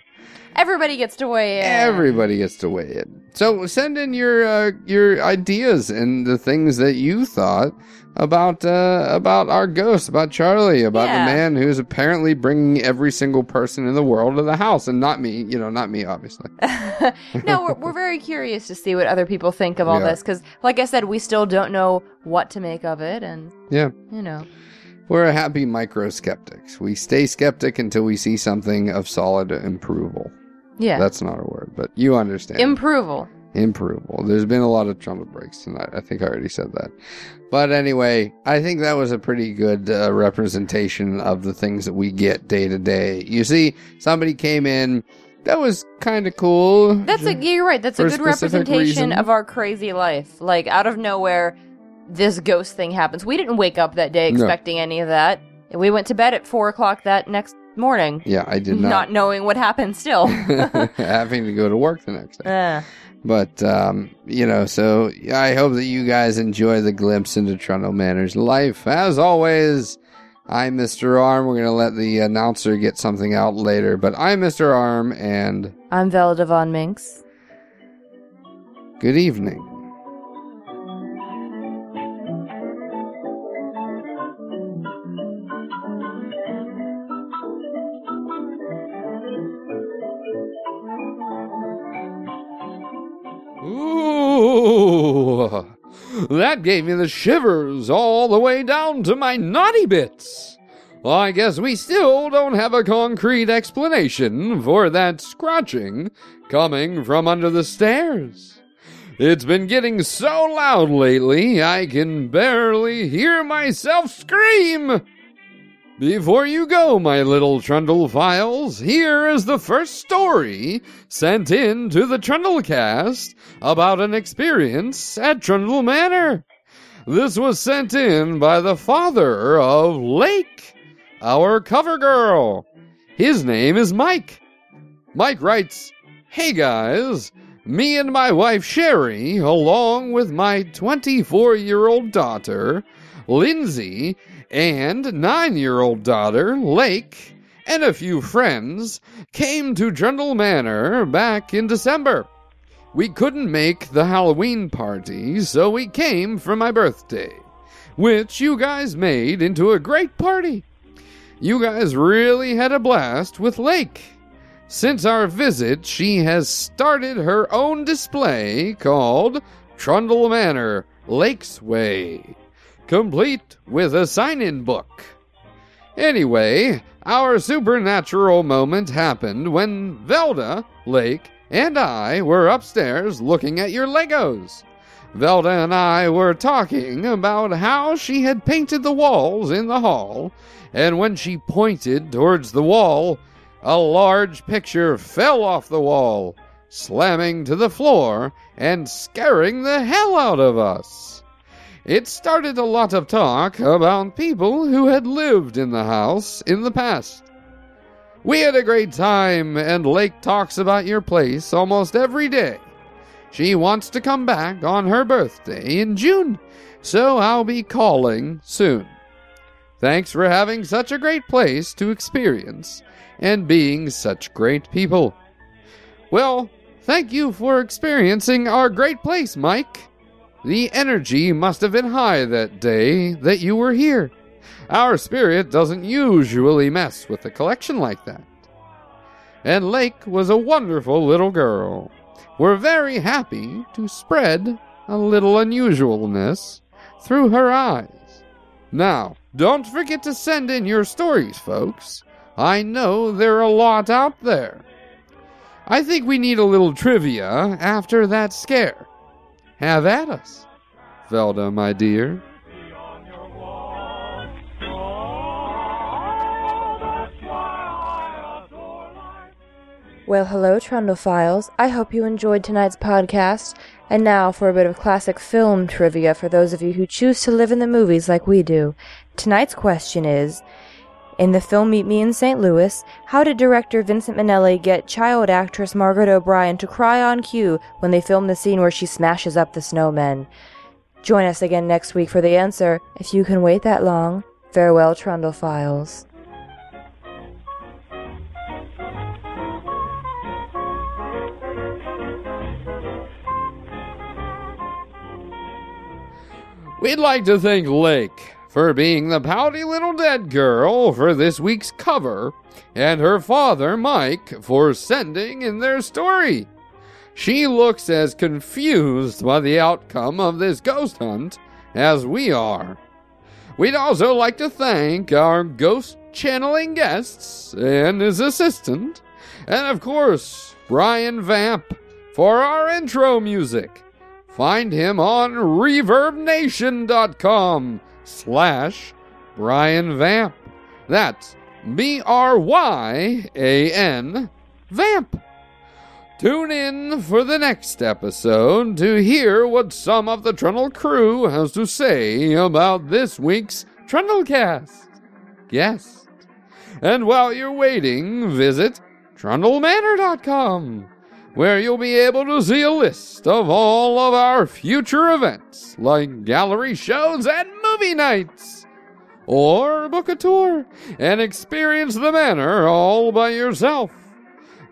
Everybody gets to weigh in. Everybody gets to weigh in. So send in your uh, your ideas and the things that you thought about uh, about our ghost, about Charlie, about Yeah. the man who's apparently bringing every single person in the world to the house, and not me. You know, not me, obviously. (laughs) no, we're, we're very curious to see what other people think of all are. this because, like I said, we still don't know what to make of it, and Yeah, you know, we're a happy micro skeptics. We stay skeptic until we see something of solid improval. Yeah, That's not a word, but you understand. improval. improvable. There's been a lot of Trundle breaks tonight. I think I already said that. But anyway, I think that was a pretty good uh, representation of the things that we get day to day. You see, somebody came in. That was kind of cool. That's a yeah, you're right. That's a good representation reason. of our crazy life. Like out of nowhere, this ghost thing happens. We didn't wake up that day No. expecting any of that. We went to bed at four o'clock that next morning, Yeah, I did not, not. knowing what happened. Still, (laughs) having to go to work the next day. Uh, But, um, you know, so I hope that you guys enjoy the glimpse into Trundle Manor's life. As always, I'm Mr. Arm. We're going to let the announcer get something out later, but I'm Mr. Arm, and I'm Velda von Minx. good evening. That gave me the shivers all the way down to my naughty bits. Well, I guess we still don't have a concrete explanation for that scratching coming from under the stairs. It's been getting so loud lately, I can barely hear myself scream. Before you go, my little Trundlephiles, here is the first story sent in to the Trundlecast about an experience at Trundle Manor. This was sent in by the father of Lake, our cover girl. His name is Mike. Mike writes, Hey guys, me and my wife Sherry, along with my 24 year old daughter, Lindsay, and nine year old daughter, Lake, and a few friends, came to Trundle Manor back in December. we couldn't make the Halloween party, so we came for my birthday, which you guys made into a great party. You guys really had a blast with Lake. Since our visit, she has started her own display called Trundle Manor Lakes Way, complete with a sign in book. Anyway, our supernatural moment happened when Velda, Lake, and I were upstairs looking at your Legos. Velda and I were talking about how she had painted the walls in the hall, and when she pointed towards the wall, a large picture fell off the wall, slamming to the floor and scaring the hell out of us. It started a lot of talk about people who had lived in the house in the past. We had a great time, and Lake talks about your place almost every day. She wants to come back on her birthday in June, so I'll be calling soon. Thanks for having such a great place to experience and being such great people. Well, thank you for experiencing our great place, Mike. The energy must have been high that day that you were here. Our spirit doesn't usually mess with a collection like that. And Lake was a wonderful little girl. We're very happy to spread a little unusualness through her eyes. Now, don't forget to send in your stories, folks. I know there are a lot out there. I think we need a little trivia after that scare. Have at us, Velda, my dear. Well, hello, Trundlephiles. I hope you enjoyed tonight's podcast. And now for a bit of classic film trivia for those of you who choose to live in the movies like we do. Tonight's question is In the film Meet Me in St. Louis, how did director Vincent Minnelli get child actress Margaret O'Brien to cry on cue when they filmed the scene where she smashes up the snowmen? Join us again next week for the answer. If you can wait that long, farewell, Trundlephiles. We'd like to thank Lake for being the pouty little dead girl for this week's cover, and her father, Mike, for sending in their story. She looks as confused by the outcome of this ghost hunt as we are. We'd also like to thank our ghost channeling guests and his assistant, and of course, Bryan Vamp for our intro music. Find him on reverbnation.com slash Bryan Vamp. That's B-R-Y-A-N Vamp. Tune in for the next episode to hear what some of the Trundle crew has to say about this week's Trundlecast guest. And while you're waiting, visit trundlemanor.com where you'll be able to see a list of all of our future events, like gallery shows and movie nights. Or book a tour and experience the manor all by yourself.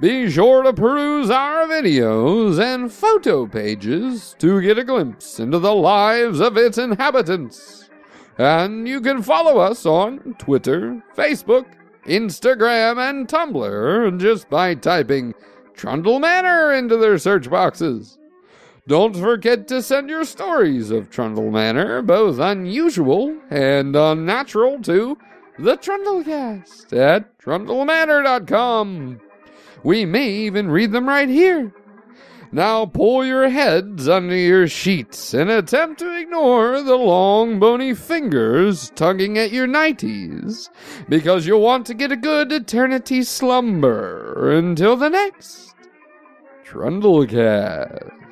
Be sure to peruse our videos and photo pages to get a glimpse into the lives of its inhabitants. And you can follow us on Twitter, Facebook, Instagram, and Tumblr just by typing Trundle Manor into their search boxes. Don't forget to send your stories of Trundle Manor, both unusual and unnatural, to the Trundlecast at trundlemanor.com. We may even read them right here. Now pull your heads under your sheets and attempt to ignore the long bony fingers tugging at your nighties, because you'll want to get a good eternity slumber until the next Trundlecast.